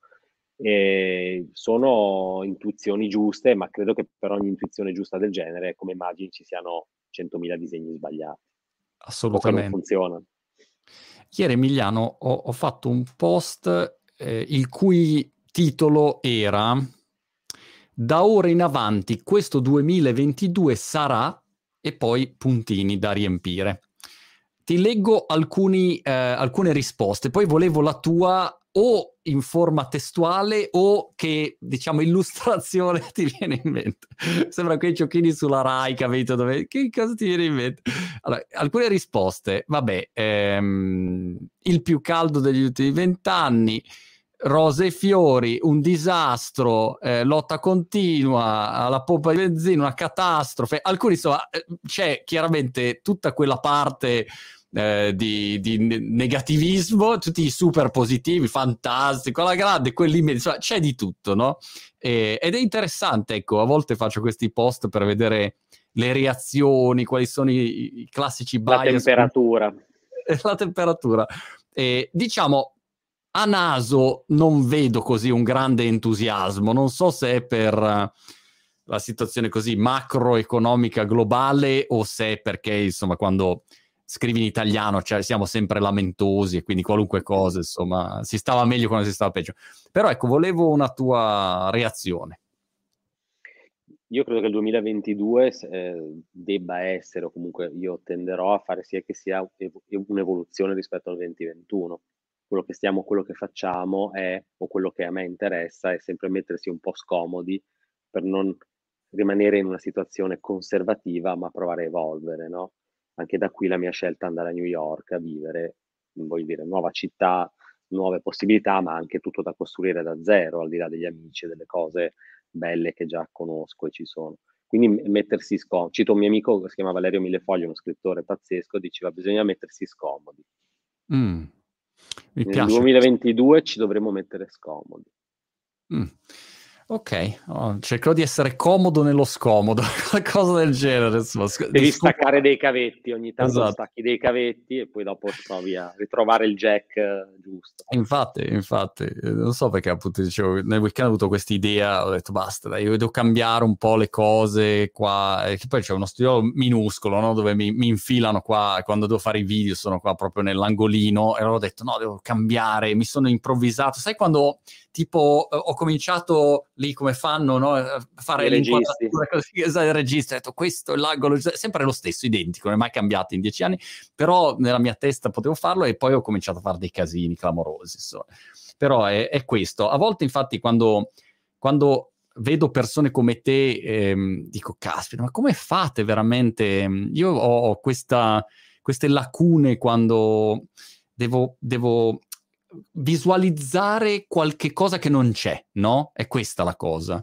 B: E sono intuizioni giuste, ma credo che per ogni intuizione giusta del genere, come immagini, ci siano 100.000 disegni sbagliati.
A: Assolutamente.
B: non funziona.
A: Ieri Emiliano ho, ho fatto un post eh, il cui titolo era Da ora in avanti questo 2022 sarà e poi puntini da riempire. Ti leggo alcuni, eh, alcune risposte, poi volevo la tua o in forma testuale o che, diciamo, illustrazione ti viene in mente. Sembra quei giochini sulla Rai, capito? Dove... Che cosa ti viene in mente? Allora, alcune risposte. Vabbè, ehm, il più caldo degli ultimi vent'anni, rose e fiori, un disastro, eh, lotta continua, alla pompa di benzina, una catastrofe. Alcuni, insomma, eh, c'è chiaramente tutta quella parte eh, di, di, negativismo, tutti super positivi, fantastico, alla grande, quelli insomma, c'è di tutto, no? E, ed è interessante, ecco, a volte faccio questi post per vedere le reazioni, quali sono i, i classici bias.
B: La temperatura.
A: La temperatura. E, diciamo, a naso non vedo così un grande entusiasmo, non so se è per la situazione così macroeconomica globale o se è perché, insomma, quando scrivi in italiano, cioè siamo sempre lamentosi e quindi qualunque cosa, insomma, si stava meglio quando si stava peggio. Però ecco, volevo una tua reazione.
B: Io credo che il 2022 eh, debba essere, o comunque io tenderò a fare sia che sia un'evoluzione rispetto al 2021. Quello che stiamo, quello che facciamo è, o quello che a me interessa, è sempre mettersi un po' scomodi per non rimanere in una situazione conservativa, ma provare a evolvere, no? Anche da qui la mia scelta andare a New York a vivere, voglio dire, nuova città, nuove possibilità, ma anche tutto da costruire da zero, al di là degli amici e delle cose belle che già conosco e ci sono. Quindi mettersi scomodi. Cito un mio amico che si chiama Valerio Millefoglio, uno scrittore pazzesco, diceva bisogna mettersi scomodi. Mm. Nel piace. 2022 ci dovremmo mettere scomodi.
A: Mm. Ok, oh, cercherò di essere comodo nello scomodo, qualcosa del genere. Insomma.
B: Devi Discul- staccare dei cavetti, ogni tanto esatto. stacchi dei cavetti e poi dopo provi a ritrovare il jack eh, giusto.
A: Infatti, infatti, eh, non so perché appunto dicevo, nel weekend ho avuto questa idea, ho detto basta, dai, io devo cambiare un po' le cose qua, e poi c'è uno studio minuscolo, no? dove mi, mi, infilano qua, quando devo fare i video sono qua proprio nell'angolino e allora ho detto no, devo cambiare, mi sono improvvisato, sai quando tipo ho cominciato lì come fanno no? a fare l'inquadratura così, esatto, il regista, ho detto questo è l'angolo, sempre lo stesso, identico, non è mai cambiato in dieci anni, però nella mia testa potevo farlo e poi ho cominciato a fare dei casini clamorosi. So. Però è, è, questo. A volte infatti quando, quando vedo persone come te, ehm, dico, caspita, ma come fate veramente? Io ho questa, queste lacune quando devo, devo visualizzare qualche cosa che non c'è, no? È questa la cosa.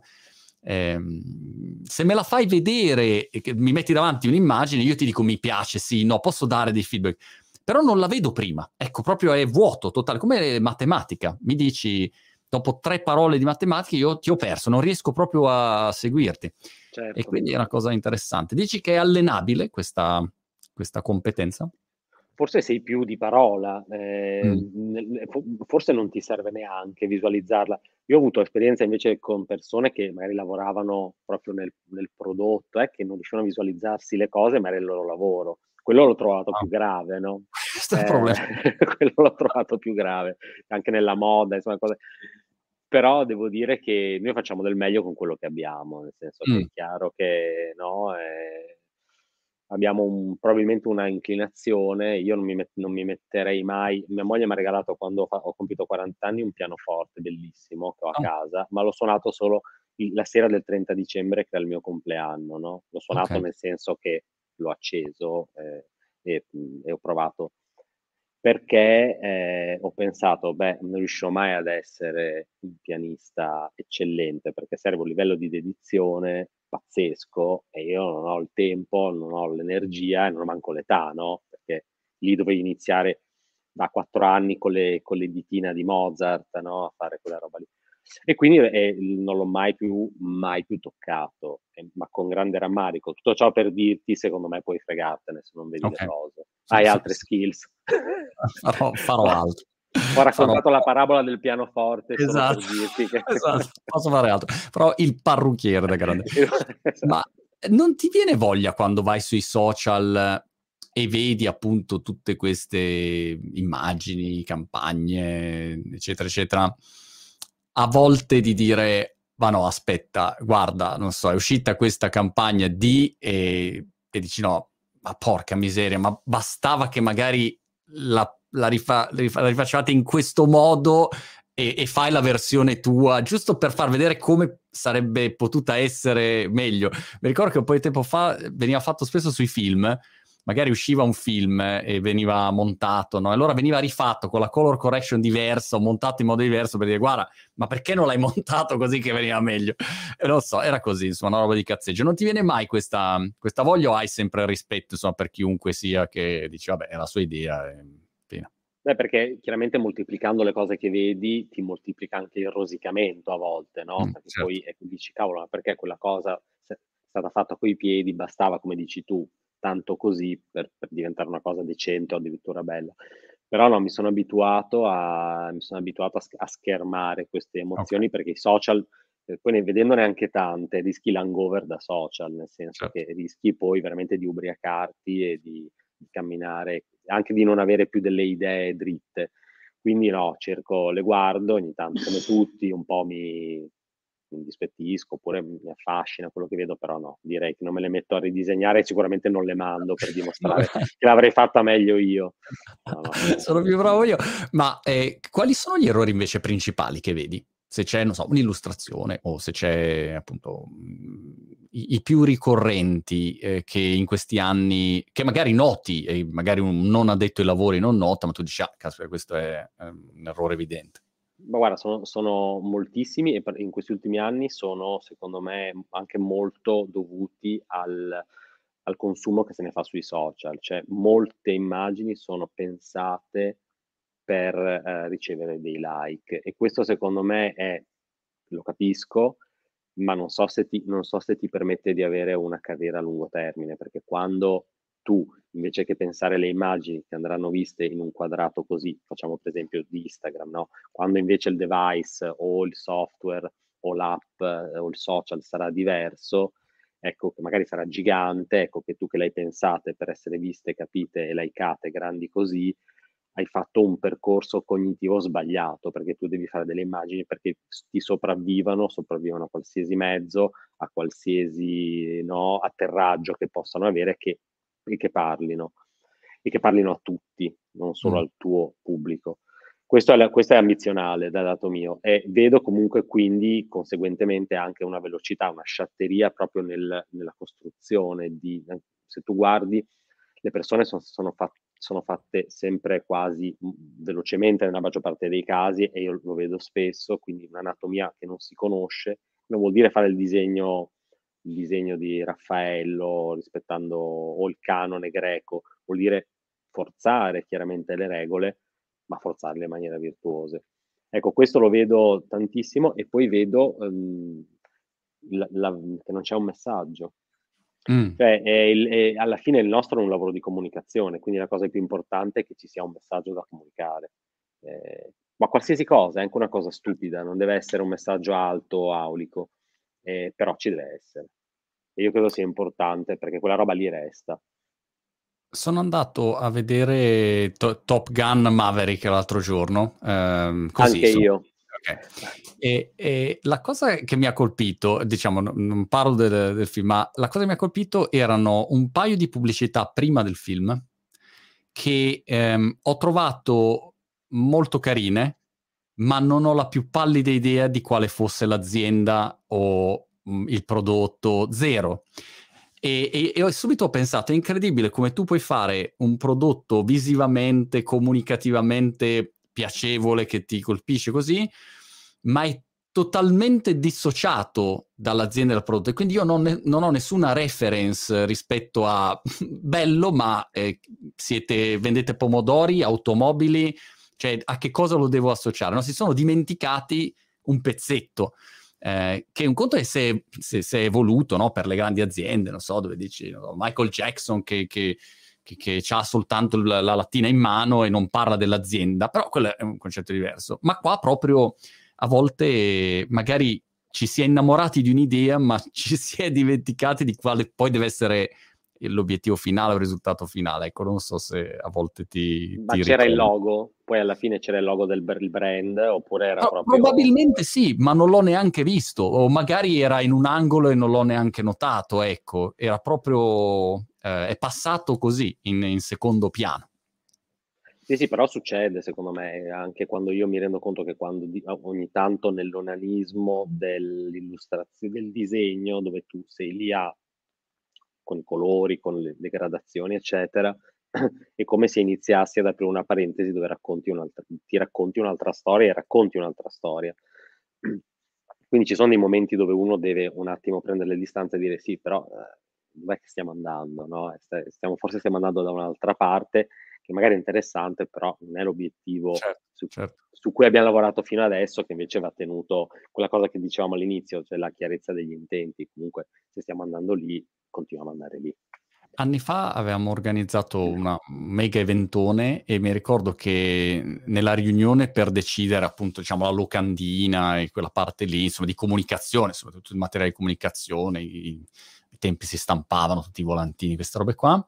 A: Eh, se me la fai vedere e mi metti davanti un'immagine, io ti dico mi piace, sì, no, posso dare dei feedback, però non la vedo prima. Ecco, proprio è vuoto totale, come matematica. Mi dici, dopo tre parole di matematica, io ti ho perso, non riesco proprio a seguirti. Certo. E quindi è una cosa interessante. Dici che è allenabile questa, questa competenza?
B: Forse sei più di parola, eh, mm. forse non ti serve neanche visualizzarla. Io ho avuto esperienza invece con persone che magari lavoravano proprio nel, nel prodotto, eh, che non riuscivano a visualizzarsi le cose, ma era il loro lavoro. Quello l'ho trovato ah. più grave, no?
A: Questo è il problema.
B: quello l'ho trovato più grave, anche nella moda, insomma, cose. Però devo dire che noi facciamo del meglio con quello che abbiamo, nel senso mm. che è chiaro che no, eh, abbiamo un, probabilmente una inclinazione, io non mi, met- non mi, metterei mai, mia moglie mi ha regalato quando fa- ho compiuto 40 anni un pianoforte bellissimo che ho a oh. casa, ma l'ho suonato solo il- la sera del 30 dicembre che era il mio compleanno, no? L'ho suonato okay. nel senso che l'ho acceso eh, e, e, ho provato perché eh, ho pensato, beh, non riuscirò mai ad essere un pianista eccellente perché serve un livello di dedizione pazzesco e io non ho il tempo, non ho l'energia e non ho manco l'età, no? Perché lì dovevi iniziare da quattro anni con le, con le ditina di Mozart, no? A fare quella roba lì. E quindi eh, non l'ho mai più, mai più toccato, eh, ma con grande rammarico. Tutto ciò per dirti, secondo me puoi fregartene se non vedi okay. le cose. Hai sì, altre sì. skills.
A: Farò, farò altro.
B: Ho raccontato la parabola del pianoforte.
A: Esatto. Che... esatto. Posso fare altro. Però il parrucchiere da grande. esatto. Ma non ti viene voglia quando vai sui social e vedi appunto tutte queste immagini, campagne, eccetera, eccetera, a volte di dire, ma no, aspetta, guarda, non so, è uscita questa campagna di e, e dici no, ma porca miseria, ma bastava che magari la, la, rifa, la, rifa, la rifacevate in questo modo e, e, fai la versione tua, giusto per far vedere come sarebbe potuta essere meglio. Mi ricordo che un po' di tempo fa veniva fatto spesso sui film, magari usciva un film e veniva montato, no? Allora veniva rifatto con la color correction diversa montato in modo diverso per dire guarda, ma perché non l'hai montato così che veniva meglio? E non so, era così, insomma, una roba di cazzeggio. Non ti viene mai questa, questa voglia o hai sempre rispetto, insomma, per chiunque sia che dice vabbè, è la sua idea e fine.
B: Beh, perché chiaramente moltiplicando le cose che vedi ti moltiplica anche il rosicamento a volte, no? Mm, perché certo. poi ecco, dici, cavolo, ma perché quella cosa è stata fatta coi piedi, bastava, come dici tu, tanto così per, per diventare una cosa decente o addirittura bella. Però no, mi sono abituato a, mi sono abituato a, a schermare queste emozioni okay. perché i social, eh, poi ne, vedendone anche tante, rischi l'hangover da social, nel senso certo. che rischi poi veramente di ubriacarti e di, di camminare anche di non avere più delle idee dritte. Quindi no, cerco, le guardo ogni tanto come tutti, un po' mi, mi dispettisco oppure mi affascina quello che vedo, però no, direi che non me le metto a ridisegnare e sicuramente non le mando per dimostrare che l'avrei fatta meglio io.
A: No, no. Sono più bravo io. Ma eh, quali sono gli errori invece principali che vedi? Se c'è, non so, un'illustrazione o se c'è appunto i, i più ricorrenti eh, che in questi anni, che magari noti e magari un non addetto ai lavori non nota, ma tu dici, ah, caspita, questo è, è un errore evidente.
B: Ma guarda, sono, sono moltissimi e in questi ultimi anni sono, secondo me, anche molto dovuti al, al consumo che se ne fa sui social. Cioè, molte immagini sono pensate per eh, ricevere dei like e questo secondo me è, lo capisco, ma non so, se ti, non so se ti permette di avere una carriera a lungo termine, perché quando tu, invece che pensare alle immagini che andranno viste in un quadrato così, facciamo per esempio di Instagram, no? quando invece il device o il software o l'app eh, o il social sarà diverso, ecco che magari sarà gigante, ecco che tu che l'hai pensate per essere viste, capite e likeate grandi così, hai fatto un percorso cognitivo sbagliato, perché tu devi fare delle immagini perché ti sopravvivano, sopravvivono a qualsiasi mezzo, a qualsiasi no, atterraggio che possano avere che, e che parlino, e che parlino a tutti, non solo mm. al tuo pubblico. Questo è, questo è ambizionale dal lato mio e vedo comunque quindi conseguentemente anche una velocità, una sciatteria proprio nel, nella costruzione di, se tu guardi, le persone sono, sono fatte sono fatte sempre quasi mhmm, velocemente nella maggior parte dei casi e io lo vedo spesso, quindi un'anatomia che non si conosce, non vuol dire fare il disegno, il disegno di Raffaello rispettando o il canone greco, vuol dire forzare chiaramente le regole, ma forzarle in maniera virtuose. Ecco, questo lo vedo tantissimo e poi vedo um, la, la, che non c'è un messaggio. Mm. Cioè, è il, è, alla fine il nostro è un lavoro di comunicazione, quindi la cosa più importante è che ci sia un messaggio da comunicare. Eh, ma qualsiasi cosa, è anche una cosa stupida, non deve essere un messaggio alto o aulico, eh, però ci deve essere. E io credo sia importante perché quella roba lì resta.
A: Sono andato a vedere to- Top Gun Maverick l'altro giorno. Ehm, così,
B: Anche io.
A: Okay. E, e, la cosa che mi ha colpito, diciamo, non parlo del, del, film, ma la cosa che mi ha colpito erano un paio di pubblicità prima del film che ehm, ho trovato molto carine, ma non ho la più pallida idea di quale fosse l'azienda o mh, mm, il prodotto zero. E, e, e, ho subito pensato, è incredibile come tu puoi fare un prodotto visivamente, comunicativamente piacevole che ti colpisce così, ma è totalmente dissociato dall'azienda del prodotto e quindi io non, ne, non ho nessuna reference rispetto a bello, ma eh, siete, vendete pomodori, automobili, cioè a che cosa lo devo associare? No, si sono dimenticati un pezzetto. Eh, che un conto è se, se, se è evoluto no? per le grandi aziende, non so, dove dici no, Michael Jackson che, che che, che ha soltanto la, la, lattina in mano e non parla dell'azienda, però quello è un concetto diverso. Ma qua proprio a volte magari ci si è innamorati di un'idea, ma ci si è dimenticati di quale poi deve essere l'obiettivo finale o il risultato finale. Ecco, non so se a volte ti...
B: Ma
A: ti
B: c'era
A: ricordi.
B: il logo? Poi alla fine c'era il logo del brand oppure era
A: no,
B: proprio...
A: Probabilmente sì, ma non l'ho neanche visto. O magari era in un angolo e non l'ho neanche notato, ecco. Era proprio... Eh, è passato così, in, in secondo piano.
B: Sì, sì, però succede secondo me, anche quando io mi rendo conto che quando di, ogni tanto nell'onanismo dell'illustrazione, del disegno, dove tu sei lì a, con i colori, con le, le gradazioni, eccetera, è come se iniziassi ad aprire una parentesi dove racconti ti racconti un'altra storia e racconti un'altra storia. Quindi ci sono dei momenti dove uno deve un attimo prendere le distanze e dire sì, però eh, dov'è che stiamo andando? No? Stiamo, forse stiamo andando da un'altra parte che magari è interessante, però non è l'obiettivo
A: certo,
B: su,
A: certo.
B: su, cui abbiamo lavorato fino adesso, che invece va tenuto quella cosa che dicevamo all'inizio, cioè la chiarezza degli intenti. Comunque, se stiamo andando lì, continuiamo ad andare lì.
A: Anni fa avevamo organizzato una mega eventone e mi ricordo che nella riunione per decidere appunto diciamo la locandina e quella parte lì, insomma di comunicazione, soprattutto il materiale di comunicazione, i, i tempi si stampavano tutti i volantini, queste robe qua,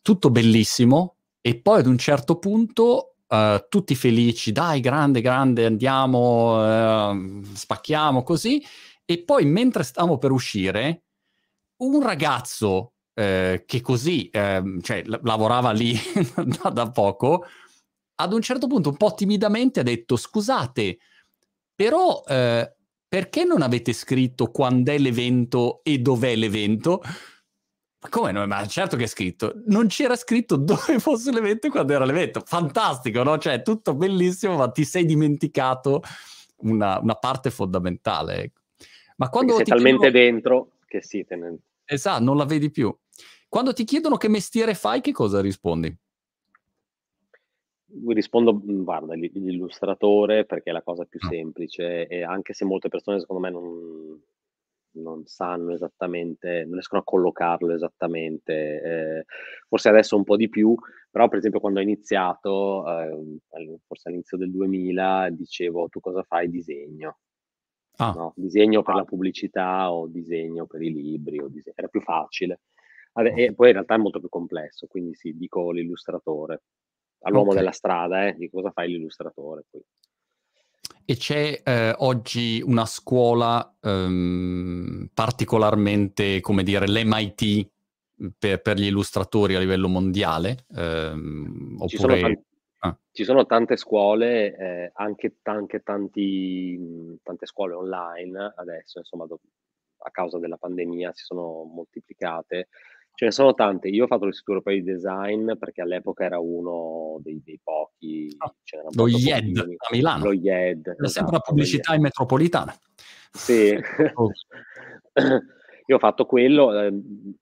A: tutto bellissimo, e poi ad un certo punto uh, tutti felici, dai, grande, grande, andiamo, uh, spacchiamo così. E poi mentre stavamo per uscire, un ragazzo uh, che così, ehm, cioè, l- lavorava lì da, da poco, ad un certo punto un po' timidamente ha detto, scusate, però perché non avete scritto quando è l'evento e dov'è l'evento? Come no? Ma certo che è scritto. Non c'era scritto dove fosse l'evento e quando era l'evento. Fantastico, no? Cioè, tutto bellissimo, ma ti sei dimenticato una, una parte fondamentale. Ecco. Ma quando
B: sei talmente chiedono... dentro che sì, te ne...
A: Esatto, non la vedi più. Quando ti chiedono che mestiere fai, che cosa rispondi?
B: Rispondo, guarda, l'illustratore perché è la cosa più semplice e anche se molte persone secondo me non, non sanno esattamente, non riescono a collocarlo esattamente. Eh, forse adesso un po' di più, però per esempio quando ho iniziato, eh, forse all'inizio del 2000, dicevo tu cosa fai? Disegno. Ah. No? Disegno per la pubblicità o disegno per i libri, o disegno... era più facile. E poi in realtà è molto più complesso, quindi sì, dico l'illustratore. All'uomo okay. della strada, eh, di cosa fai l'illustratore. Poi.
A: E c'è eh, oggi una scuola ehm, particolarmente, come dire, l'MIT per, per, gli illustratori a livello mondiale? Ehm,
B: oppure... ci, sono tanti, ah. ci, sono tante scuole, eh, anche, anche tanti, tante scuole online adesso, insomma, do, a causa della pandemia si sono moltiplicate. Ce ne sono tante. Io ho fatto l'Istituto Europeo di Design perché all'epoca era uno dei, dei pochi.
A: Oh, lo IED a Milano.
B: Lo IED.
A: Era esatto, sempre la pubblicità in metropolitana.
B: Sì. oh. Io ho fatto quello, eh,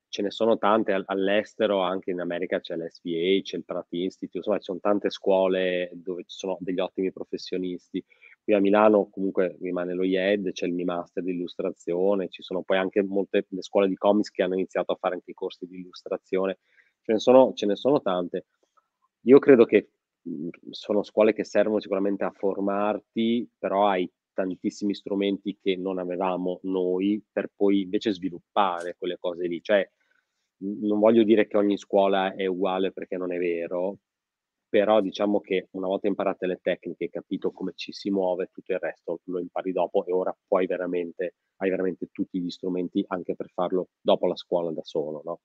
B: ce ne sono tante all'estero, anche in America c'è l'SVA, c'è il Pratt Institute, insomma ci sono tante scuole dove ci sono degli ottimi professionisti. Qui a Milano comunque rimane lo IED, c'è il Mi Master di illustrazione, ci sono poi anche molte le scuole di comics che hanno iniziato a fare anche i corsi di illustrazione, ce ne sono, ce ne sono tante. Io credo che mhmm, sono scuole che servono sicuramente a formarti, però hai tantissimi strumenti che non avevamo noi per poi invece sviluppare quelle cose lì. Cioè, non voglio dire che ogni scuola è uguale perché non è vero, però diciamo che una volta imparate le tecniche, capito come ci si muove, tutto il resto lo impari dopo e ora puoi veramente, hai veramente tutti gli strumenti anche per farlo dopo la scuola da solo, no?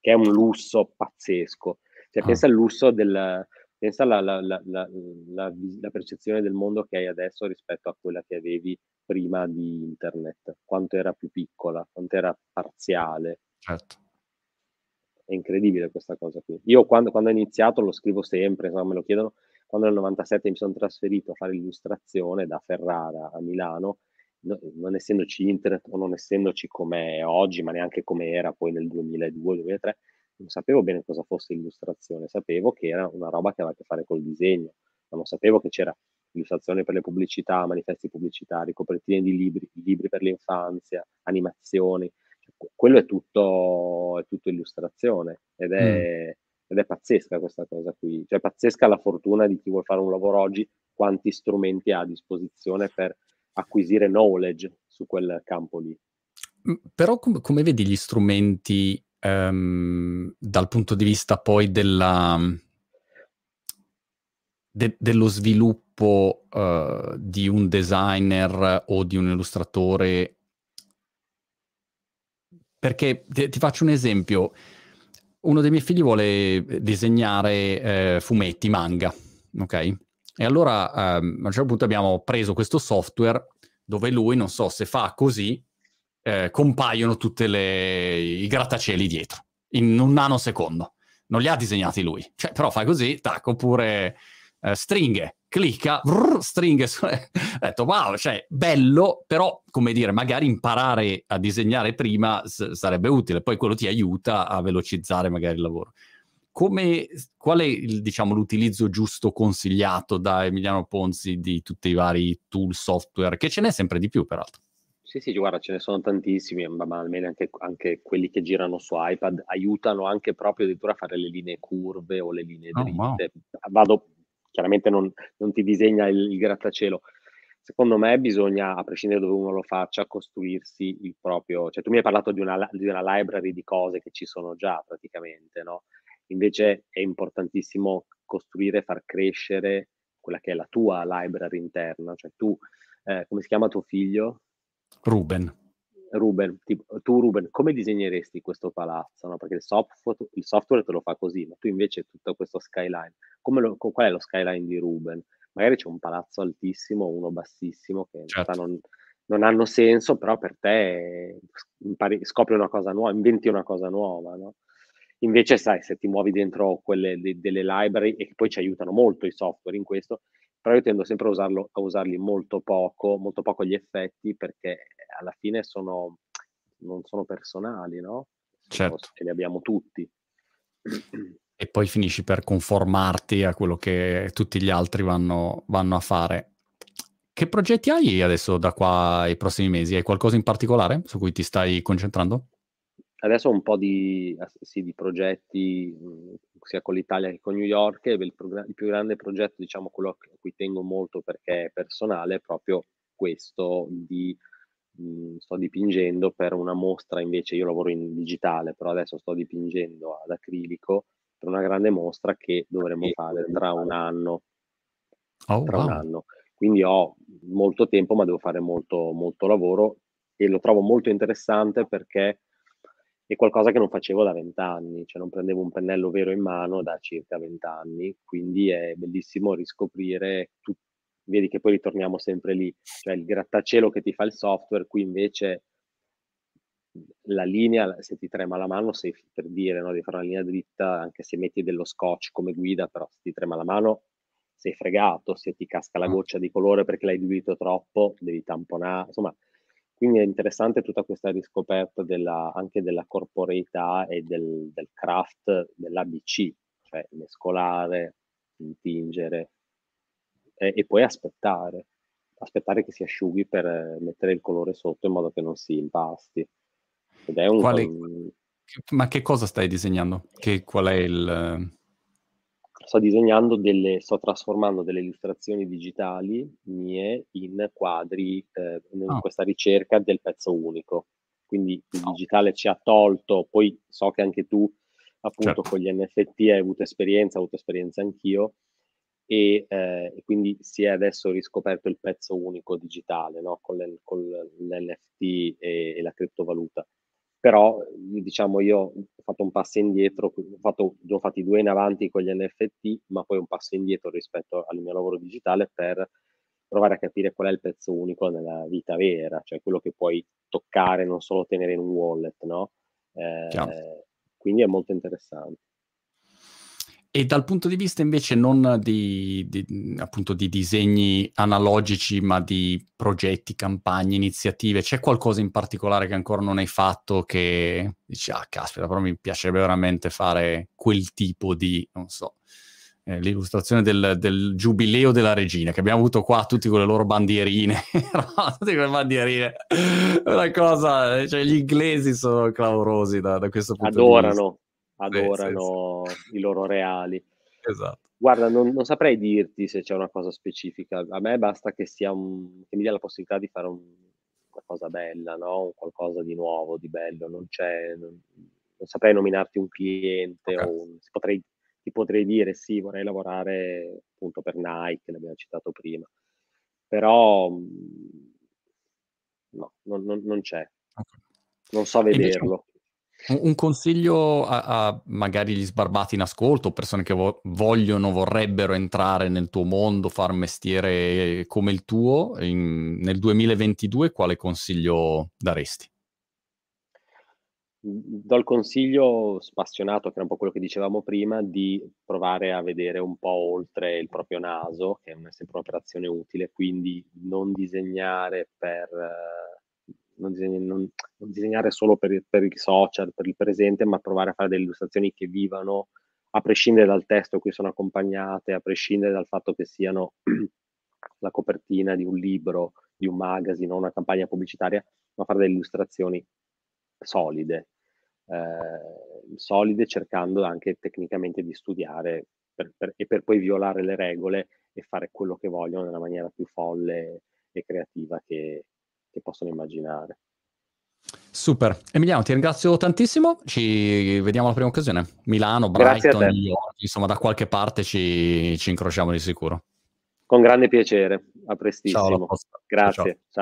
B: Che è un lusso pazzesco. Cioè, ah. pensa al lusso del, pensa alla la, la, la, la, percezione del mondo che hai adesso rispetto a quella che avevi prima di internet, quanto era più piccola, quanto era parziale.
A: Certo
B: è incredibile questa cosa qui. Io quando, quando ho iniziato lo scrivo sempre, insomma, me lo chiedono, quando nel 97 mi sono trasferito a fare illustrazione da Ferrara a Milano, no, non essendoci internet o non essendoci come oggi, ma neanche come era poi nel 2002-2003, non sapevo bene cosa fosse illustrazione, sapevo che era una roba che aveva a che fare col disegno, ma non sapevo che c'era illustrazione per le pubblicità, manifesti pubblicitari, copertine di libri, libri per l'infanzia, animazioni, quello è tutto, è tutto illustrazione ed è, mm. ed è, pazzesca questa cosa qui. Cioè, pazzesca la fortuna di chi vuole fare un lavoro oggi, quanti strumenti ha a disposizione per acquisire knowledge su quel campo lì.
A: Mm, però com- come vedi gli strumenti ehm, dal punto di vista poi della, de- dello sviluppo uh, di un designer o di un illustratore. Perché ti, ti faccio un esempio. Uno dei miei figli vuole disegnare eh, fumetti, manga, ok? E allora ehm, a un certo punto abbiamo preso questo software dove lui, non so, se fa così, eh, compaiono tutti i grattacieli dietro, in un nanosecondo. Non li ha disegnati lui. Cioè, però fai così, tac, oppure eh, stringhe, clicca, brrr, stringhe. Ho detto, wow, cioè, bello, però, come dire, magari imparare a disegnare prima s- sarebbe utile, poi quello ti aiuta a velocizzare magari il lavoro. Come, qual è il, diciamo, l'utilizzo giusto consigliato da Emiliano Ponzi di tutti i vari tool software, che ce n'è sempre di più peraltro?
B: Sì, sì, guarda, ce ne sono tantissimi, ma almeno anche, anche, quelli che girano su iPad aiutano anche proprio addirittura a fare le linee curve o le linee dritte. Oh, wow. Vado, chiaramente non, non ti disegna il, il, grattacielo. Secondo me bisogna, a prescindere da dove uno lo faccia, costruirsi il proprio... Cioè tu mi hai parlato di una, di una library di cose che ci sono già praticamente, no? Invece è importantissimo costruire far crescere quella che è la tua library interna. Cioè tu, eh, come si chiama tuo figlio?
A: Ruben.
B: Ruben, tipo, tu Ruben, come disegneresti questo palazzo? No? Perché il software, il software, te lo fa così, ma tu invece tutto questo skyline, lo, qual è lo skyline di Ruben? Magari c'è un palazzo altissimo, uno bassissimo, che certo. non, non, hanno senso, però per te impari, scopri una cosa nuova, inventi una cosa nuova, no? Invece, sai, se ti muovi dentro quelle de, delle library e poi ci aiutano molto i software in questo, però io tendo sempre a, usarlo, a usarli molto poco, molto poco gli effetti, perché alla fine sono, non sono personali, no?
A: Certo.
B: E li abbiamo tutti.
A: E poi finisci per conformarti a quello che tutti gli altri vanno, vanno a fare. Che progetti hai adesso da qua ai prossimi mesi? Hai qualcosa in particolare su cui ti stai concentrando?
B: Adesso ho un po' di, sì, di progetti sia con l'Italia che con New York. Il, prog- il, più grande progetto, diciamo quello a cui tengo molto perché è personale, è proprio questo di mh, sto dipingendo per una mostra, invece io lavoro in digitale, però adesso sto dipingendo ad acrilico per una grande mostra che dovremo fare tra un anno. Oh, tra wow. un anno. Quindi ho molto tempo, ma devo fare molto, molto lavoro e lo trovo molto interessante perché è qualcosa che non facevo da vent'anni, cioè non prendevo un pennello vero in mano da circa vent'anni, quindi è bellissimo riscoprire tutto. Vedi che poi ritorniamo sempre lì, cioè il grattacielo che ti fa il software, qui invece la linea, se ti trema la mano, sei per dire, no, devi fare una linea dritta, anche se metti dello scotch come guida, però se ti trema la mano sei fregato, se ti casca la goccia di colore perché l'hai diluito troppo, devi tamponare, insomma, quindi è interessante tutta questa riscoperta della, anche della corporeità e del, del craft dell'ABC, cioè mescolare, intingere e, e, poi aspettare, aspettare che si asciughi per mettere il colore sotto in modo che non si impasti.
A: Ed è un, Quale, un... Ma che cosa stai disegnando? Che, qual è il
B: sto disegnando delle, sto trasformando delle illustrazioni digitali mie in quadri, eh, in oh. questa ricerca del pezzo unico. Quindi il digitale ci ha tolto, poi so che anche tu appunto certo. con gli NFT hai avuto esperienza, ho avuto esperienza anch'io, e, eh, e, quindi si è adesso riscoperto il pezzo unico digitale no? con, le, con l'NFT e, e la criptovaluta però diciamo io ho fatto un passo indietro, ho fatto, ho fatti due in avanti con gli NFT, ma poi un passo indietro rispetto al mio lavoro digitale per provare a capire qual è il pezzo unico nella vita vera, cioè quello che puoi toccare, non solo tenere in un wallet, no? Eh, quindi è molto interessante.
A: E dal punto di vista invece non di, di, appunto di disegni analogici, ma di progetti, campagne, iniziative, c'è qualcosa in particolare che ancora non hai fatto che dici, ah caspita, però mi piacerebbe veramente fare quel tipo di, non so, eh, l'illustrazione del, del, giubileo della regina, che abbiamo avuto qua tutti con le loro bandierine, tutte quelle bandierine, una cosa, cioè gli inglesi sono clamorosi da, da questo punto
B: Adorano.
A: di vista.
B: adorano sì, sì, i loro reali.
A: Esatto.
B: Guarda, non, non, saprei dirti se c'è una cosa specifica. A me basta che, sia un, che mi dia la possibilità di fare un, una cosa bella, no? qualcosa di nuovo, di bello. Non c'è, non, non saprei nominarti un cliente
A: okay.
B: o un, potrei, ti potrei dire sì, vorrei lavorare appunto per Nike, l'abbiamo citato prima, però mhmm, no, non, non, non c'è, okay. non so vederlo.
A: Un consiglio a, a, magari gli sbarbati in ascolto, persone che vo- vogliono, vorrebbero entrare nel tuo mondo, fare un mestiere come il tuo, in, nel 2022 quale consiglio daresti?
B: Do il consiglio spassionato, che era un po' quello che dicevamo prima, di provare a vedere un po' oltre il proprio naso, che è sempre un'operazione utile, quindi non disegnare per non, disegna, non, non disegnare solo per, per, i social, per il presente, ma provare a fare delle illustrazioni che vivano a prescindere dal testo a cui sono accompagnate, a prescindere dal fatto che siano la copertina di un libro, di un magazine o una campagna pubblicitaria, ma fare delle illustrazioni solide, eh, solide cercando anche tecnicamente di studiare per, per, e per poi violare le regole e fare quello che vogliono nella maniera più folle e creativa che, che possono immaginare.
A: Super, Emiliano, ti ringrazio tantissimo. Ci vediamo alla prima occasione. Milano, Brighton, York, insomma, da qualche parte ci, ci incrociamo di sicuro.
B: Con grande piacere, a prestissimo. Ciao, Grazie. Ciao. ciao.